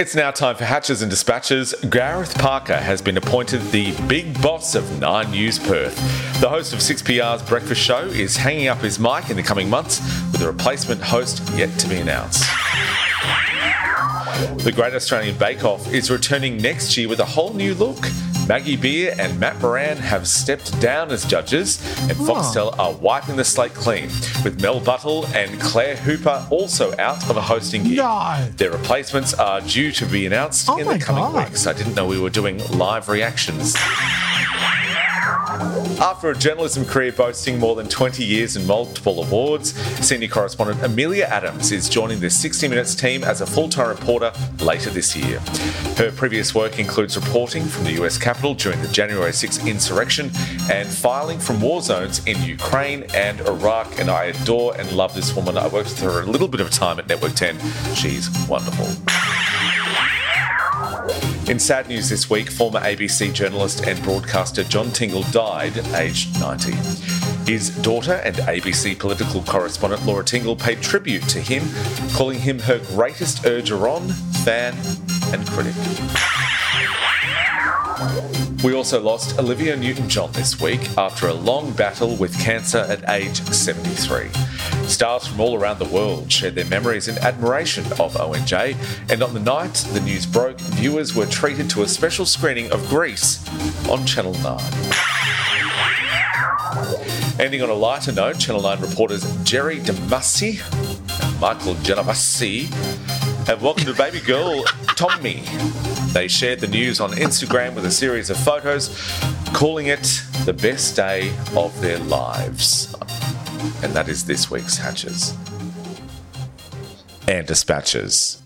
It's now time for Hatches and Dispatches. Gareth Parker has been appointed the big boss of Nine News Perth. The host of 6PR's breakfast show is hanging up his mic in the coming months with a replacement host yet to be announced. The Great Australian Bake Off is returning next year with a whole new look. Maggie Beer and Matt Moran have stepped down as judges, and oh. Foxtel are wiping the slate clean, with Mel Buttle and Claire Hooper also out of a hosting gig. No. Their replacements are due to be announced Oh in the coming God. weeks. I didn't know we were doing live reactions. After a journalism career boasting more than 20 years and multiple awards, senior correspondent Amelia Adams is joining the 60 Minutes team as a full time reporter later this year. Her previous work includes reporting from the US Capitol during the January 6 insurrection and filing from war zones in Ukraine and Iraq. And I adore and love this woman. I worked with her a little bit of time at Network 10. She's wonderful. In sad news this week, former ABC journalist and broadcaster John Tingle died aged 90. His daughter and ABC political correspondent Laura Tingle paid tribute to him, calling him her greatest urger-on, fan, and critic. We also lost Olivia Newton John this week after a long battle with cancer at age 73. Stars from all around the world shared their memories and admiration of ONJ, and on the night the news broke, viewers were treated to a special screening of Grease on Channel 9. Ending on a lighter note, Channel 9 reporters Jerry DeMasi and Michael Genovese have welcomed a baby girl, Tommy, They shared the news on Instagram with a series of photos, calling it the best day of their lives. And that is this week's Hatches and Dispatches.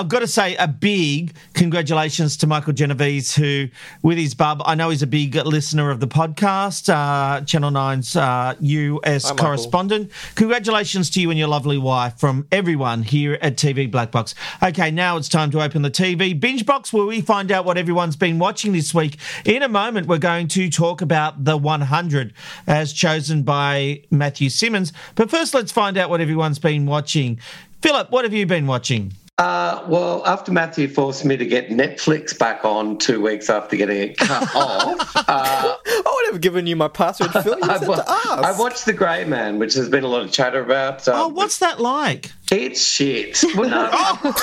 I've got to say a big congratulations to Michael Genovese, who, with his bub, I know he's a big listener of the podcast, uh, Channel 9's uh, US Hi, correspondent. Congratulations to you and your lovely wife from everyone here at TV Black Box. Okay, now it's time to open the TV binge box where we find out what everyone's been watching this week. In a moment, we're going to talk about the 100 as chosen by Matthew Simmons. But first, let's find out what everyone's been watching. Philip, what have you been watching? Uh, well, after Matthew forced me to get Netflix back on two weeks after getting it cut <laughs> off, uh, I would have given you my password, <laughs> Phil. You I, said wa- to ask. I watched The Grey Man, which has been a lot of chatter about. Oh, Um, what's that like? It's shit. Well, no, <laughs>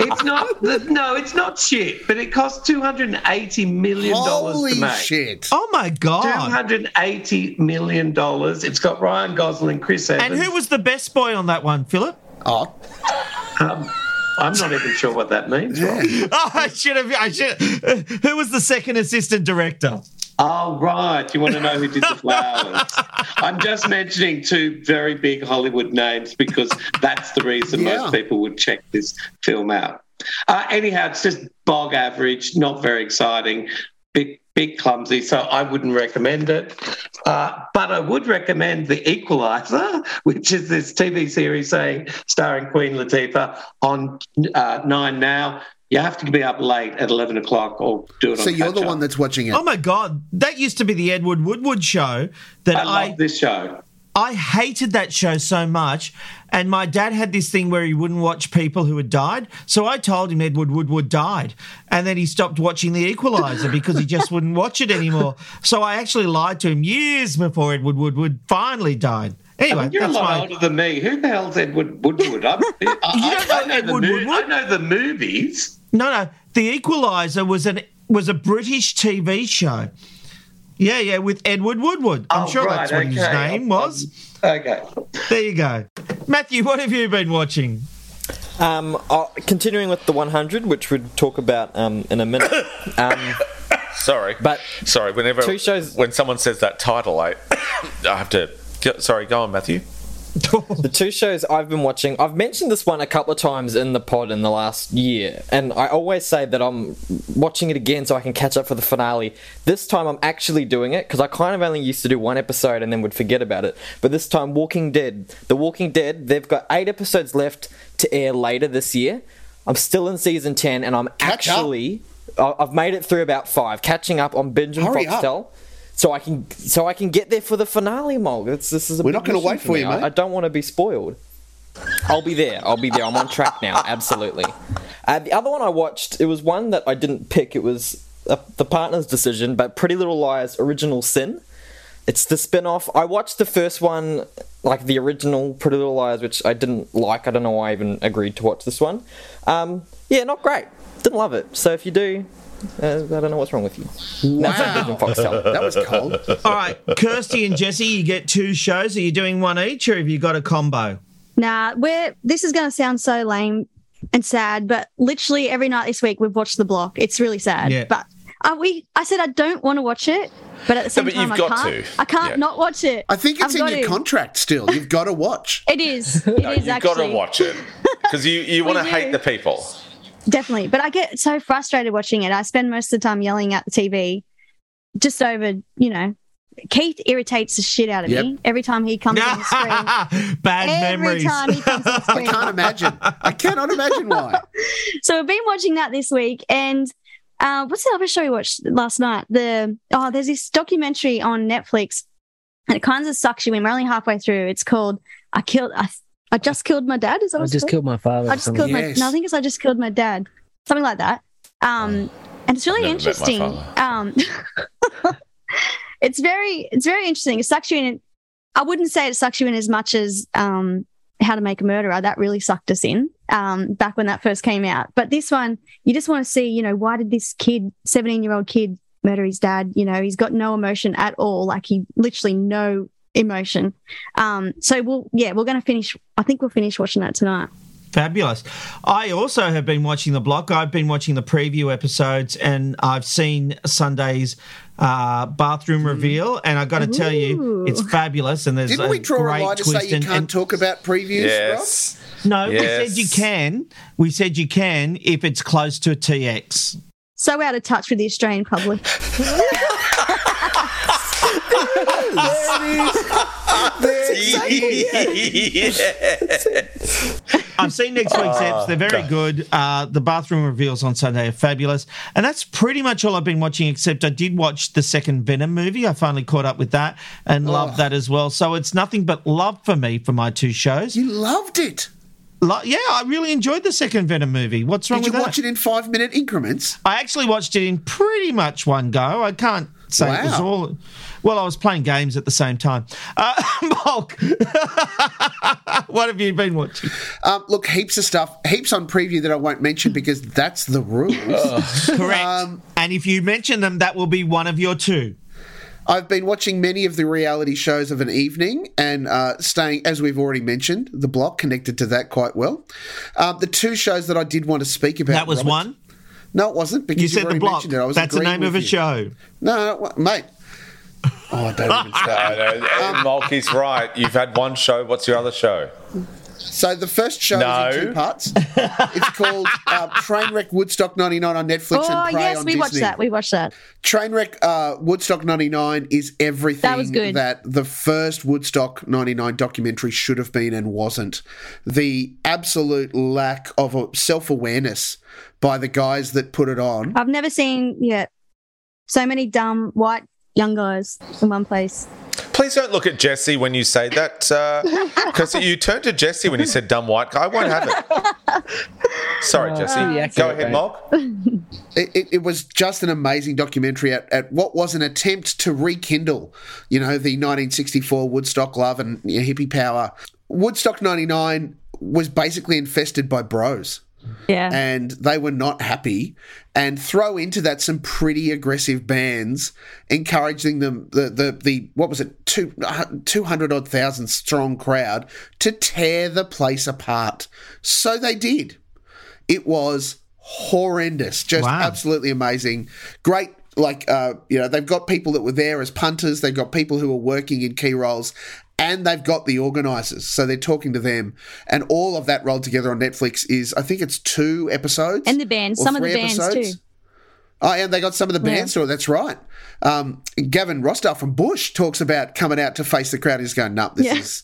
it's not. No, it's not shit. But it cost two hundred and eighty million dollars Holy to make. shit. Oh my God. Two hundred and eighty million dollars. It's got Ryan Gosling, Chris Evans. And who was the best boy on that one, Philip? Oh, Um, I'm not even sure what that means. Rob. <laughs> Oh, I should have. I should. Who was the second assistant director? Oh, right. You want to know who did the flowers? <laughs> I'm just mentioning two very big Hollywood names because that's the reason Yeah. most people would check this film out. Uh, anyhow, it's just bog average, not very exciting, big, big clumsy. So I wouldn't recommend it. Uh, but I would recommend The Equalizer, <laughs> which is this TV series saying starring Queen Latifah on uh, Nine Now. You have to be up late at 11 o'clock or do it on so you're the catch-up. one that's watching it. Oh my God, that used to be the Edward Woodward show. That I I love this show. I hated that show so much. And my dad had this thing where he wouldn't watch people who had died. So I told him Edward Woodward died. And then he stopped watching The Equalizer because he just wouldn't watch it anymore. So I actually lied to him years before Edward Woodward finally died. I Anyway, mean, you're a lot my. older than me. Who the hell's Edward Woodward? I'm, <laughs> I, I, don't know I know Edward mo- Woodward? I know the movies. No, no. The Equalizer was an was a British TV show. Yeah, yeah, with Edward Woodward. I'm Oh, sure right, that's what his name was. Okay. There you go. Matthew, what have you been watching? Um, uh, continuing with the 100, which we'll talk about um, in a minute. <coughs> Um, Sorry, But sorry. Whenever two shows- when someone says that title, I <coughs> I have to. go- Sorry, go on, Matthew. <laughs> the two shows I've been watching, I've mentioned this one a couple of times in the pod in the last year, and I always say that I'm watching it again so I can catch up for the finale. This time I'm actually doing it because I kind of only used to do one episode and then would forget about it. But this time, Walking Dead. The Walking Dead, they've got eight episodes left to air later this year. I'm still in season 10 and I'm Catch actually. I- I've made it through about five, catching up on binge and Hurry up. So I can so I can get there for the finale, Mog. It's, this is a We're not gonna wait for you, I- mate. I, don't want to be spoiled. I'll be there. I'll be there. I'm on track now. <laughs> Absolutely. Uh, the other one I watched, it was one that I didn't pick. It was uh, the partner's decision, but Pretty Little Liars: Original Sin. It's the spin-off. I watched the first one, like the original Pretty Little Liars, which I didn't like. I don't know why I even agreed to watch this one. Um, yeah, not great. Didn't love it. So if you do, uh, I don't know what's wrong with you. That's not Vision Foxtel. That was cold. All right, Kirsty and Jesse, you get two shows. Are you doing one each, or have you got a combo? Nah, we're this is going to sound so lame and sad, but literally every night this week we've watched The Block. It's really sad. Yeah. But uh, we, I said I don't want to watch it, but at the same but time you've I got can't. to. I can't Yeah. not watch it. I think it's I've in your to. contract still. You've got to watch. It is. <laughs> It is No, you've actually. got to watch it because you, you <laughs> want to hate the people. Definitely. But I get so frustrated watching it. I spend most of the time yelling at the TV just over, you know, Keith irritates the shit out of Yep. me every time he comes on the <laughs> screen. Bad Every memories. time he comes on <laughs> I screen. can't imagine. I cannot imagine why. <laughs> so I've been watching that this week, and uh, what's the other show we watched last night? The oh, there's this documentary on Netflix, and it kind of sucks you in. We're only halfway through. It's called "I Killed." I, I just killed my dad. Is that I what just called? killed my father. I just killed Yes. my. No, I think it's I just killed my dad. Something like that. Um, and it's really Never met my interesting. Um, <laughs> it's very, it's very interesting. It sucks you in. I wouldn't say it sucks you in as much as um, How to Make a Murderer. That really sucked us in um, back when that first came out. But this one, you just want to see, you know, why did this kid, seventeen-year-old kid, murder his dad? You know, he's got no emotion at all. Like he literally no emotion. Um, so we'll, yeah, we're going to finish. I think we'll finish watching that tonight. Fabulous. I also have been watching the block. I've been watching the preview episodes, and I've seen Sunday's uh, bathroom reveal. And I got to tell you, it's fabulous. And there's Didn't a we draw great a line to say you and- can't and- talk about previews, Yes. no, we said you can. We said you can if it's close to a TX. So out of touch with the Australian public. <laughs> I've seen next week's eps. They're very good. Uh, the bathroom reveals on Sunday are fabulous. And that's pretty much all I've been watching, except I did watch the second Venom movie. I finally caught up with that and loved that as well. So it's nothing but love for me for my two shows. You loved it. Lo- yeah, I really enjoyed the second Venom movie. What's wrong Did you with watch that? it in five minute increments? I actually watched it in pretty much one go. I can't say it was Wow. all. Well, I was playing games at the same time. Uh, <laughs> Mark, <laughs> what have you been watching? Um, look, heaps of stuff, heaps on preview that I won't mention because that's the rules. <laughs> Correct. Um, and if you mention them, that will be one of your two. I've been watching many of the reality shows of an evening and uh, staying, as we've already mentioned, the block connected to that quite well. Um, the two shows that I did want to speak about. That was Robert- one. No, it wasn't because You you've said the block. it. I was That's the name of a you. show. No, no, mate. Oh, I don't even <laughs> No, no, Malky's right. You've had one show. What's your other show? So the first show is in two parts. it's called uh, Trainwreck Woodstock 99 on Netflix oh and Prey yes, on we Disney. watched that. We watched that. Trainwreck uh, Woodstock 99 is everything That was good. that the first Woodstock 99 documentary should have been and wasn't. The absolute lack of self awareness by the guys that put it on. I've never seen yet so many dumb white young guys in one place. Please don't look at Jesse when you say that, uh, because you turned to Jesse when you said "dumb white guy." I won't have it. Sorry, oh, Jesse. yeah, Go ahead, mate. Mark. It, it, it was just an amazing documentary at, at what was an attempt to rekindle, you know, the 1964 Woodstock love and you know, hippie power. Woodstock 99 was basically infested by bros. Yeah. and they were not happy. And throw into that some pretty aggressive bands, encouraging them the the, the what was it two two hundred odd thousand strong crowd to tear the place apart. So they did. It was horrendous, just Wow. absolutely amazing. Great. Like uh, you know, they've got people that were there as punters. They've got people who are working in key roles, and they've got the organisers. So they're talking to them, and all of that rolled together on Netflix is I think it's two episodes And the bands, some of the bands episodes. too. Oh, and they got some of the bands to it. That's right. Um, Gavin Rossdale from Bush talks about coming out to face the crowd. He's going, "No, this Yeah. is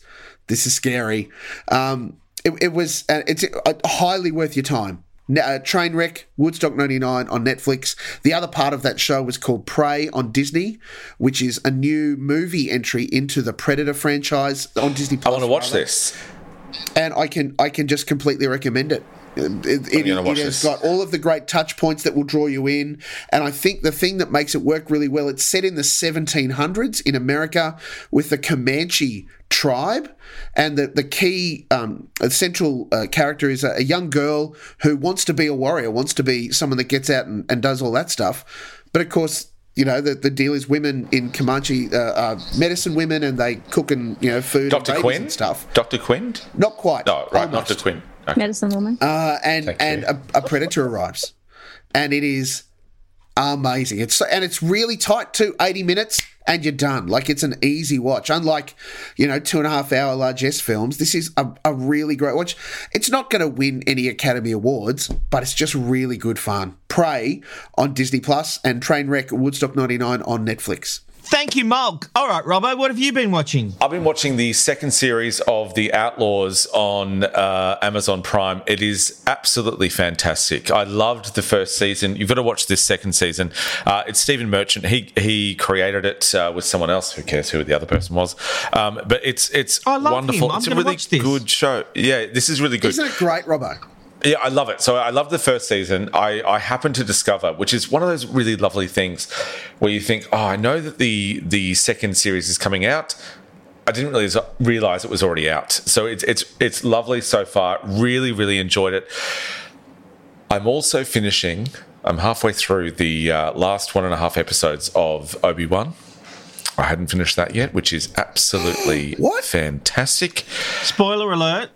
this is scary." Um, it, it was. Uh, it's uh, highly worth your time. Uh, Trainwreck, Woodstock 99 on Netflix. The other part of that show was called Prey on Disney, which is a new movie entry into the Predator franchise on Disney I want to watch rather this. and I can I can just completely recommend it. It, it, it, gonna watch it has this. got all of the great touch points that will draw you in, and I think the thing that makes it work really well, it's set in the 1700s in America with the Comanche tribe, and the the key um, central uh, character is a, a young girl who wants to be a warrior, wants to be someone that gets out and, and does all that stuff, but of course you know, the, the deal is women in Comanche uh, are medicine women and they cook and, you know, food Dr. and Quinn? and stuff. Dr. Quinn? Not quite. No, right, Almost. Dr. Quinn. Okay. Medicine woman. Uh, and Thank and a, a predator arrives, and it is amazing. It's and it's really tight too. Eighty minutes and you're done. Like it's an easy watch. Unlike you know two and a half hour largesse films, this is a, a really great watch. It's not going to win any Academy Awards, but it's just really good fun. Prey on Disney Plus and Trainwreck Woodstock '99 on Netflix. Thank you, Mulk. All right, Robbo, what have you been watching? I've been watching the second series of The Outlaws on uh, Amazon Prime. It is absolutely fantastic. I loved the first season. You've got to watch this second season. Uh, it's Stephen Merchant. He he created it uh, with someone else. Who cares who the other person was? Um, but it's it's I love wonderful. him. I'm it's a really watch this. good show. Yeah, this is really good. Isn't it great, Robbo? Yeah, I love it. So I love the first season. I, I happened to discover, which is one of those really lovely things where you think, oh, I know that the the second series is coming out. I didn't really realize it was already out. So it's it's it's lovely so far. Really, really enjoyed it. I'm also finishing. I'm halfway through the uh, last one and a half episodes of Obi Wan. I hadn't finished that yet, which is absolutely <gasps> What? fantastic. Spoiler alert,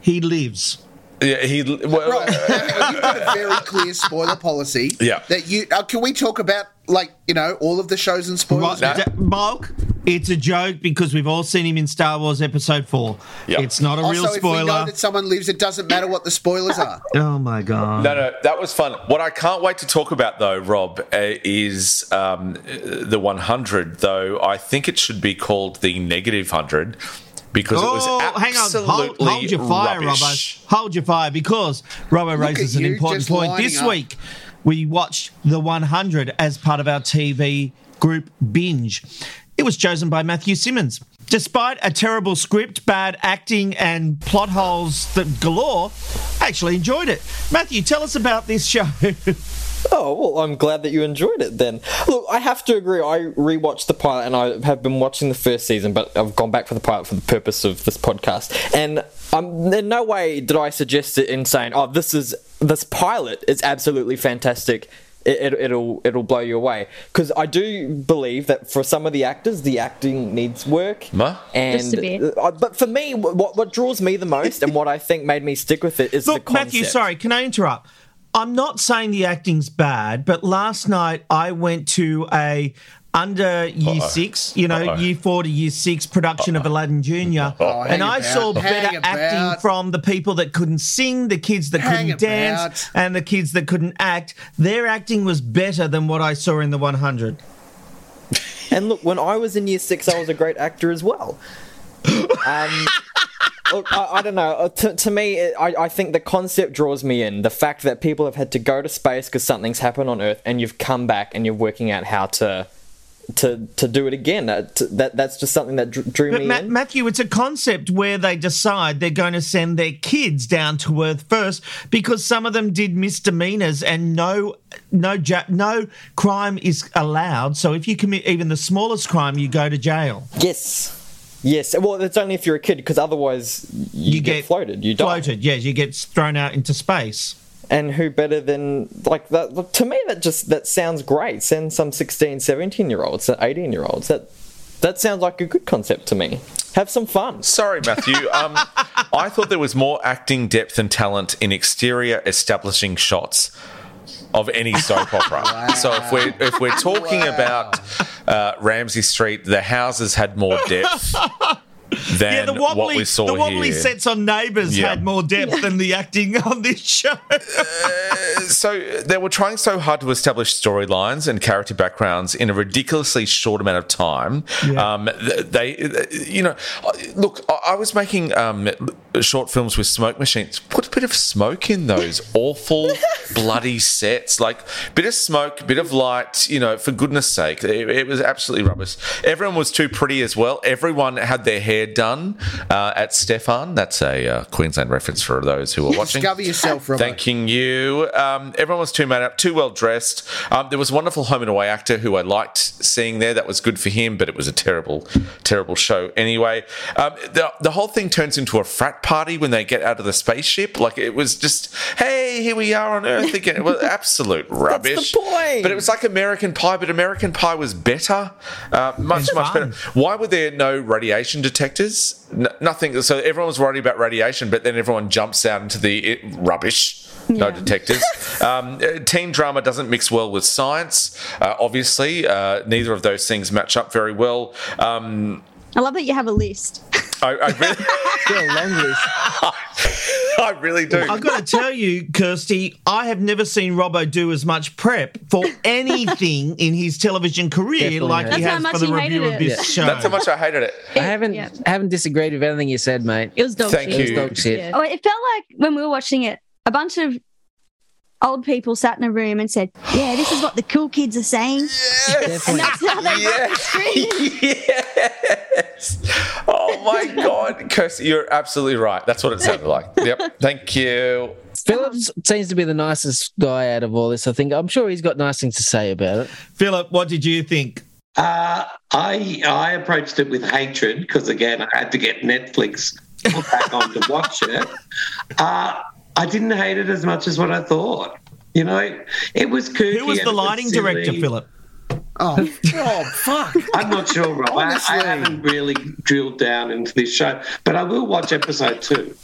he lives. Yeah, he. Well, Right. <laughs> Now, you've got a very clear spoiler policy. Yeah. That you uh, can we talk about like you know all of the shows and spoilers? Right, D- Mark, it's a joke because we've all seen him in Star Wars Episode 4. It's not a real also, if we know that someone lives, it doesn't matter what the spoilers are. Oh my God. No, no, that was fun. What I can't wait to talk about, though, Rob, uh, is um, the 100. Though I think it should be called the negative 100 because it was Oh, hang on. absolutely Hold, hold your fire, rubbish. Robbo. Hold your fire because Robbo Look raises an important point. This up. week, we watched The 100 as part of our TV group binge. It was chosen by Matthew Simmons. Despite a terrible script, bad acting, and plot holes that galore, I actually enjoyed it. Matthew, tell us about this show. <laughs> Oh, well, I'm glad that you enjoyed it then. Look, I have to agree. I rewatched the pilot and I have been watching the first season, but I've gone back for the pilot for the purpose of this podcast. And um, in no way did I suggest it in saying, oh, this is this pilot is absolutely fantastic. It, it, it'll it'll blow you away because I do believe that for some of the actors the acting needs work Ma? and Just a bit. uh, but for me what what draws me the most and what I think made me stick with it is the Look, concept. Matthew, sorry, can I interrupt? I'm not saying the acting's bad, but last night I went to a under year Uh-oh. six, you know, Uh-oh. year four to year six production of Aladdin Junior, Oh, and I about, saw hang better acting about. from the people that couldn't sing, the kids that Hang couldn't dance, and the kids that couldn't act. Their acting was better than what I saw in the 100. And look, when I was in year six, I was a great actor as well. <laughs> Um, look, I, I don't know. Uh, To, to me, it, I, I think the concept draws me in. The fact that people have had to go to space because something's happened on Earth, and you've come back and you're working out how to to to do it again. Uh, to, that that's just something that drew But me Ma- in. Matthew, it's a concept where they decide they're going to send their kids down to Earth first because some of them did misdemeanors and no, no, ja- no crime is allowed. So if you commit even the smallest crime, you go to jail. yes. Yes, well, it's only if you're a kid, because otherwise you, You get, get floated. You die. Floated, yes, you get thrown out into space. and who better than like that look, to me that just that sounds great send some 16 17 year olds 18 year olds that that sounds like a good concept to me have some fun Sorry, Matthew. <laughs> Um, I thought there was more acting depth and talent in exterior establishing shots of any soap <laughs> opera. So if we're if we're talking about uh, Ramsay Street, the houses had more depth <laughs> <laughs> than yeah, the wobbly, what we saw the wobbly here. sets on Neighbours Yeah. had more depth than the acting <laughs> on this show. so they were trying so hard to establish storylines and character backgrounds in a ridiculously short amount of time. Um, th- they, you know, look, I- I was making um, short films with smoke machines. Put a bit of smoke in those <laughs> awful, bloody sets. Like bit of smoke, bit of light. You know, for goodness sake, it, it was absolutely rubbish. Everyone was too pretty as well. Everyone had their hair done uh, at Stefan. That's a uh, Queensland reference for those who are watching. Discover yourself, Robbo. Thanking you. Um, everyone was too made up, too well dressed. Um, there was a wonderful home and away actor who I liked seeing there. That was good for him, but it was a terrible, terrible show anyway. Um, the, the whole thing turns into a frat party when they get out of the spaceship. Like it was just, hey, here we are on Earth again. It was <laughs> absolute rubbish. point. But it was like American Pie, but American Pie was better, uh, much, much better. Why were there no radiation detectors? N- nothing. So everyone was worried about radiation, but then everyone jumps out into the it, rubbish. No Yeah. detectors. <laughs> um, uh, teen drama doesn't mix well with science. Uh, obviously, uh, neither of those things match up very well. Um, I love that you have a list. I, I really, <laughs> a long list. I really do. I've got to tell you, Kirsty, I have never seen Robbo do as much prep for <laughs> anything in his television career Definitely like not. he That's has much for the review of it. this show. That's how much I hated it. I haven't Yeah. haven't disagreed with anything you said, mate. It was dog Thank shit. It was dog shit. Yeah. Oh, it felt like when we were watching it, a bunch of old people sat in a room and said, "Yeah, this is what the cool kids are saying," and that's how they wrote the <laughs> script. Yes. Oh my God, Kirsty, you're absolutely right. That's what it sounded like. Yep. Thank you. Phillips seems to be the nicest guy out of all this. I think I'm sure he's got nice things to say about it. Philip, what did you think? Uh, I I approached it with hatred because again I had to get Netflix back on to watch it. Uh, I didn't hate it as much as what I thought. You know, it was kooky. Who was the it was lighting director, silly. Philip? Oh, Rob, fuck. I'm not sure, Rob. I, I haven't really drilled down into this show, but I will watch episode two.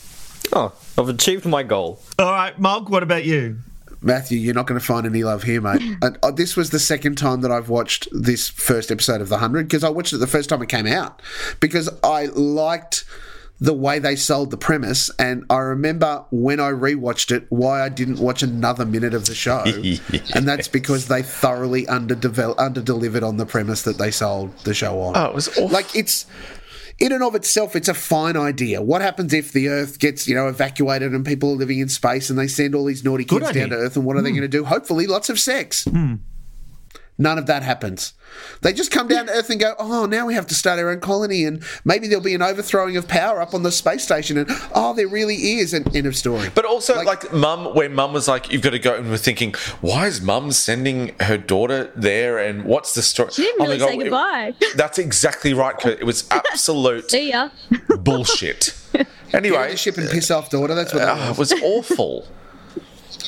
Oh, I've achieved my goal. All right, Mark, what about you? Matthew, you're not going to find any love here, mate. <laughs> and, uh, this was the second time that I've watched this first episode of The Hundred because I watched it the first time it came out because I liked the way they sold the premise, and I remember when I rewatched it why I didn't watch another minute of the show, <laughs> and that's because they thoroughly underdevel- underdelivered on the premise that they sold the show on. Oh, it was awful. like it's in and of itself, it's a fine idea. What happens if the Earth gets, you know, evacuated and people are living in space and they send all these naughty kids down to Earth and what are they hmm. going to do? Hopefully, lots of sex. Hmm. None of that happens. They just come down to Earth and go, oh, now we have to start our own colony and maybe there'll be an overthrowing of power up on the space station and oh, there really is an end of story. But also, like, mum, when mum was like, "You've got to go," and we're thinking, "Why is mum sending her daughter there? And what's the story?" She didn't Oh my really God, say it- goodbye. <laughs> that's exactly right. Kurt. It was <laughs> absolute See ya. bullshit. <laughs> Anyway, the ship and piss off daughter. That's what that uh, was. it was awful.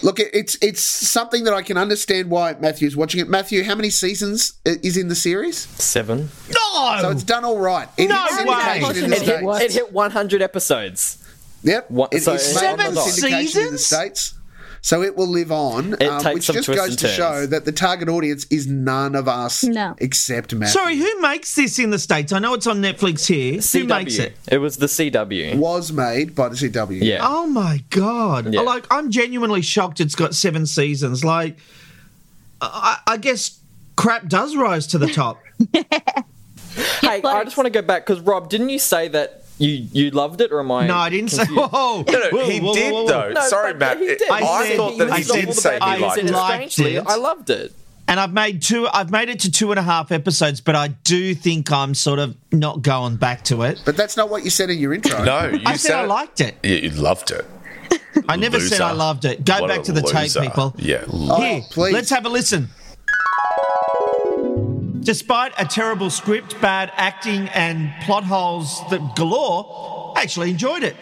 Look, it's it's something that I can understand why Matthew's watching it. Matthew, how many seasons i- is in the series? Seven. No! So it's done all right. It No hit way. syndication in the It hit, it hit 100 episodes. Yep. What- so it's it's Seven on syndication in the? States. So it will live on, It um, takes which some just goes and to show that the target audience is none of us No. except Matthew. Sorry, who makes this in the States? I know it's on Netflix here. Who makes it? It was the CW. Was made by the CW. Yeah. Oh my god! Yeah. Like I'm genuinely shocked. It's got seven seasons. Like, I, I guess crap does rise to the top. <laughs> Hey, I just want to go back because Rob, didn't you say that you you loved it, or am I? no, I didn't say. <laughs> Whoa, No, no, whoa, he whoa, did whoa, whoa. though. No, Sorry, but Matt. he did. I, I said- thought that I he said did say he I liked said it. liked Strangely, it. I loved it. And I've made two. I've made it to two and a half episodes, but I do think I'm sort of not going back to it. But that's not what you said in your intro. No, you I said I liked it. Yeah, you loved it. I never said I loved it. Go What back to the tape, people. Yeah. Oh, Here, please. let's have a listen. Despite a terrible script, bad acting, and plot holes that galore, I actually enjoyed it.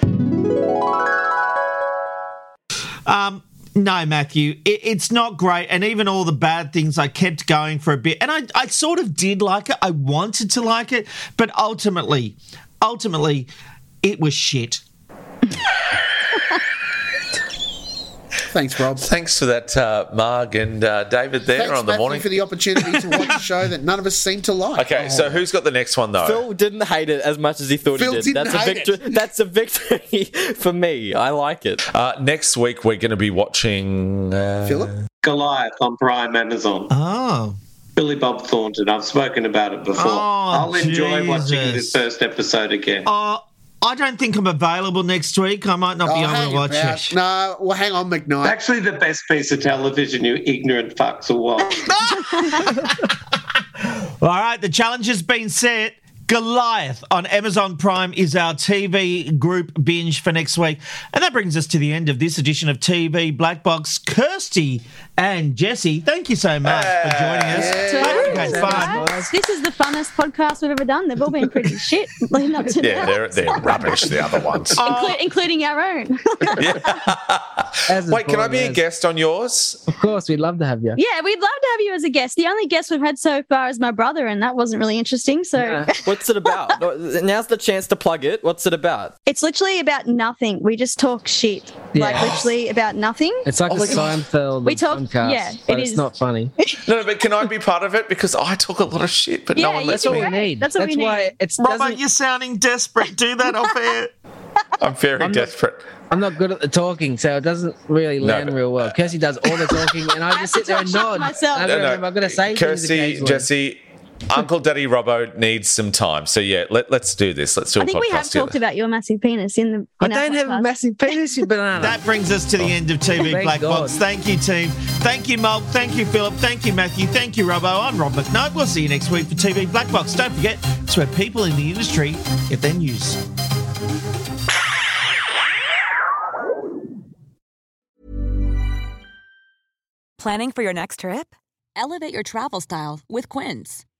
Um, no, Matthew, it, it's not great. And even all the bad things, I kept going for a bit. And I, I sort of did like it. I wanted to like it. But ultimately, ultimately, it was shit. <laughs> Thanks, Rob. Thanks for that, uh, Marg and uh, David there Thanks, on the Matthew, morning. for the opportunity to watch a show that none of us seem to like. Okay, so who's got the next one though? Phil didn't hate it as much as he thought Phil he did. didn't That's a hate victory. That's a victory <laughs> for me. I like it. Uh, next week we're going to be watching. Uh, Philip? Goliath on Prime Amazon. Oh. Billy Bob Thornton. I've spoken about it before. Oh, I'll enjoy watching this first episode again. Uh, I don't think I'm available next week. I might not be Oh, able to watch about. it. No, well, hang on, McKnight. Actually, the best piece of television you ignorant fucks will watch. <laughs> <laughs> All right, the challenge has been set. Goliath on Amazon Prime is our TV group binge for next week. And that brings us to the end of this edition of TV Black Box. Kirsty and Jesse, thank you so much for joining us. Yeah. Hope had fun. This is the funnest podcast we've ever done. They've all been pretty shit leading up to yeah, they're they're <laughs> rubbish. The other ones. Inclu- oh. including our own. <laughs> As Wait, can I be a guest on yours? Of course, we'd love to have you. yeah, we'd love to have you as a guest. The only guest we've had so far is my brother, and that wasn't really interesting. So Yeah. <laughs> What's it about? Now's the chance to plug it. What's it about? it's literally about nothing. We just talk shit. Like literally about nothing. It's like Oh a. Seinfeld We talk- podcast, yeah, but it it's is. not funny. <laughs> No, no, but can I be part of it because I talk a lot of shit, but no one you lets do me. it. we need. That's what we why need. it's Robert, doesn't. you're sounding desperate. Do that off air. <laughs> I'm very I'm not- desperate. I'm not good at the talking, so it doesn't really land but- real well. Uh, Kirsty does all the talking, and I I just sit there and nod. myself. I No, don't no. remember. I'm going to say things Kirsty. Jesse, Uncle Daddy Robbo needs some time. So yeah, let, let's do this. Let's do a I think we have together. talked about your massive penis in the. I in our don't have a massive penis, you banana. That brings us to the end of TV <laughs> Thank Black God. Box. Thank you, team. Thank you, Mulk. Thank you, Philip. Thank you, Matthew. Thank you, Robbo. I'm Rob McKnight. We'll see you next week for TV Black Box. Don't forget, it's where people in the industry get their news. Planning for your next trip? Elevate your travel style with Quince.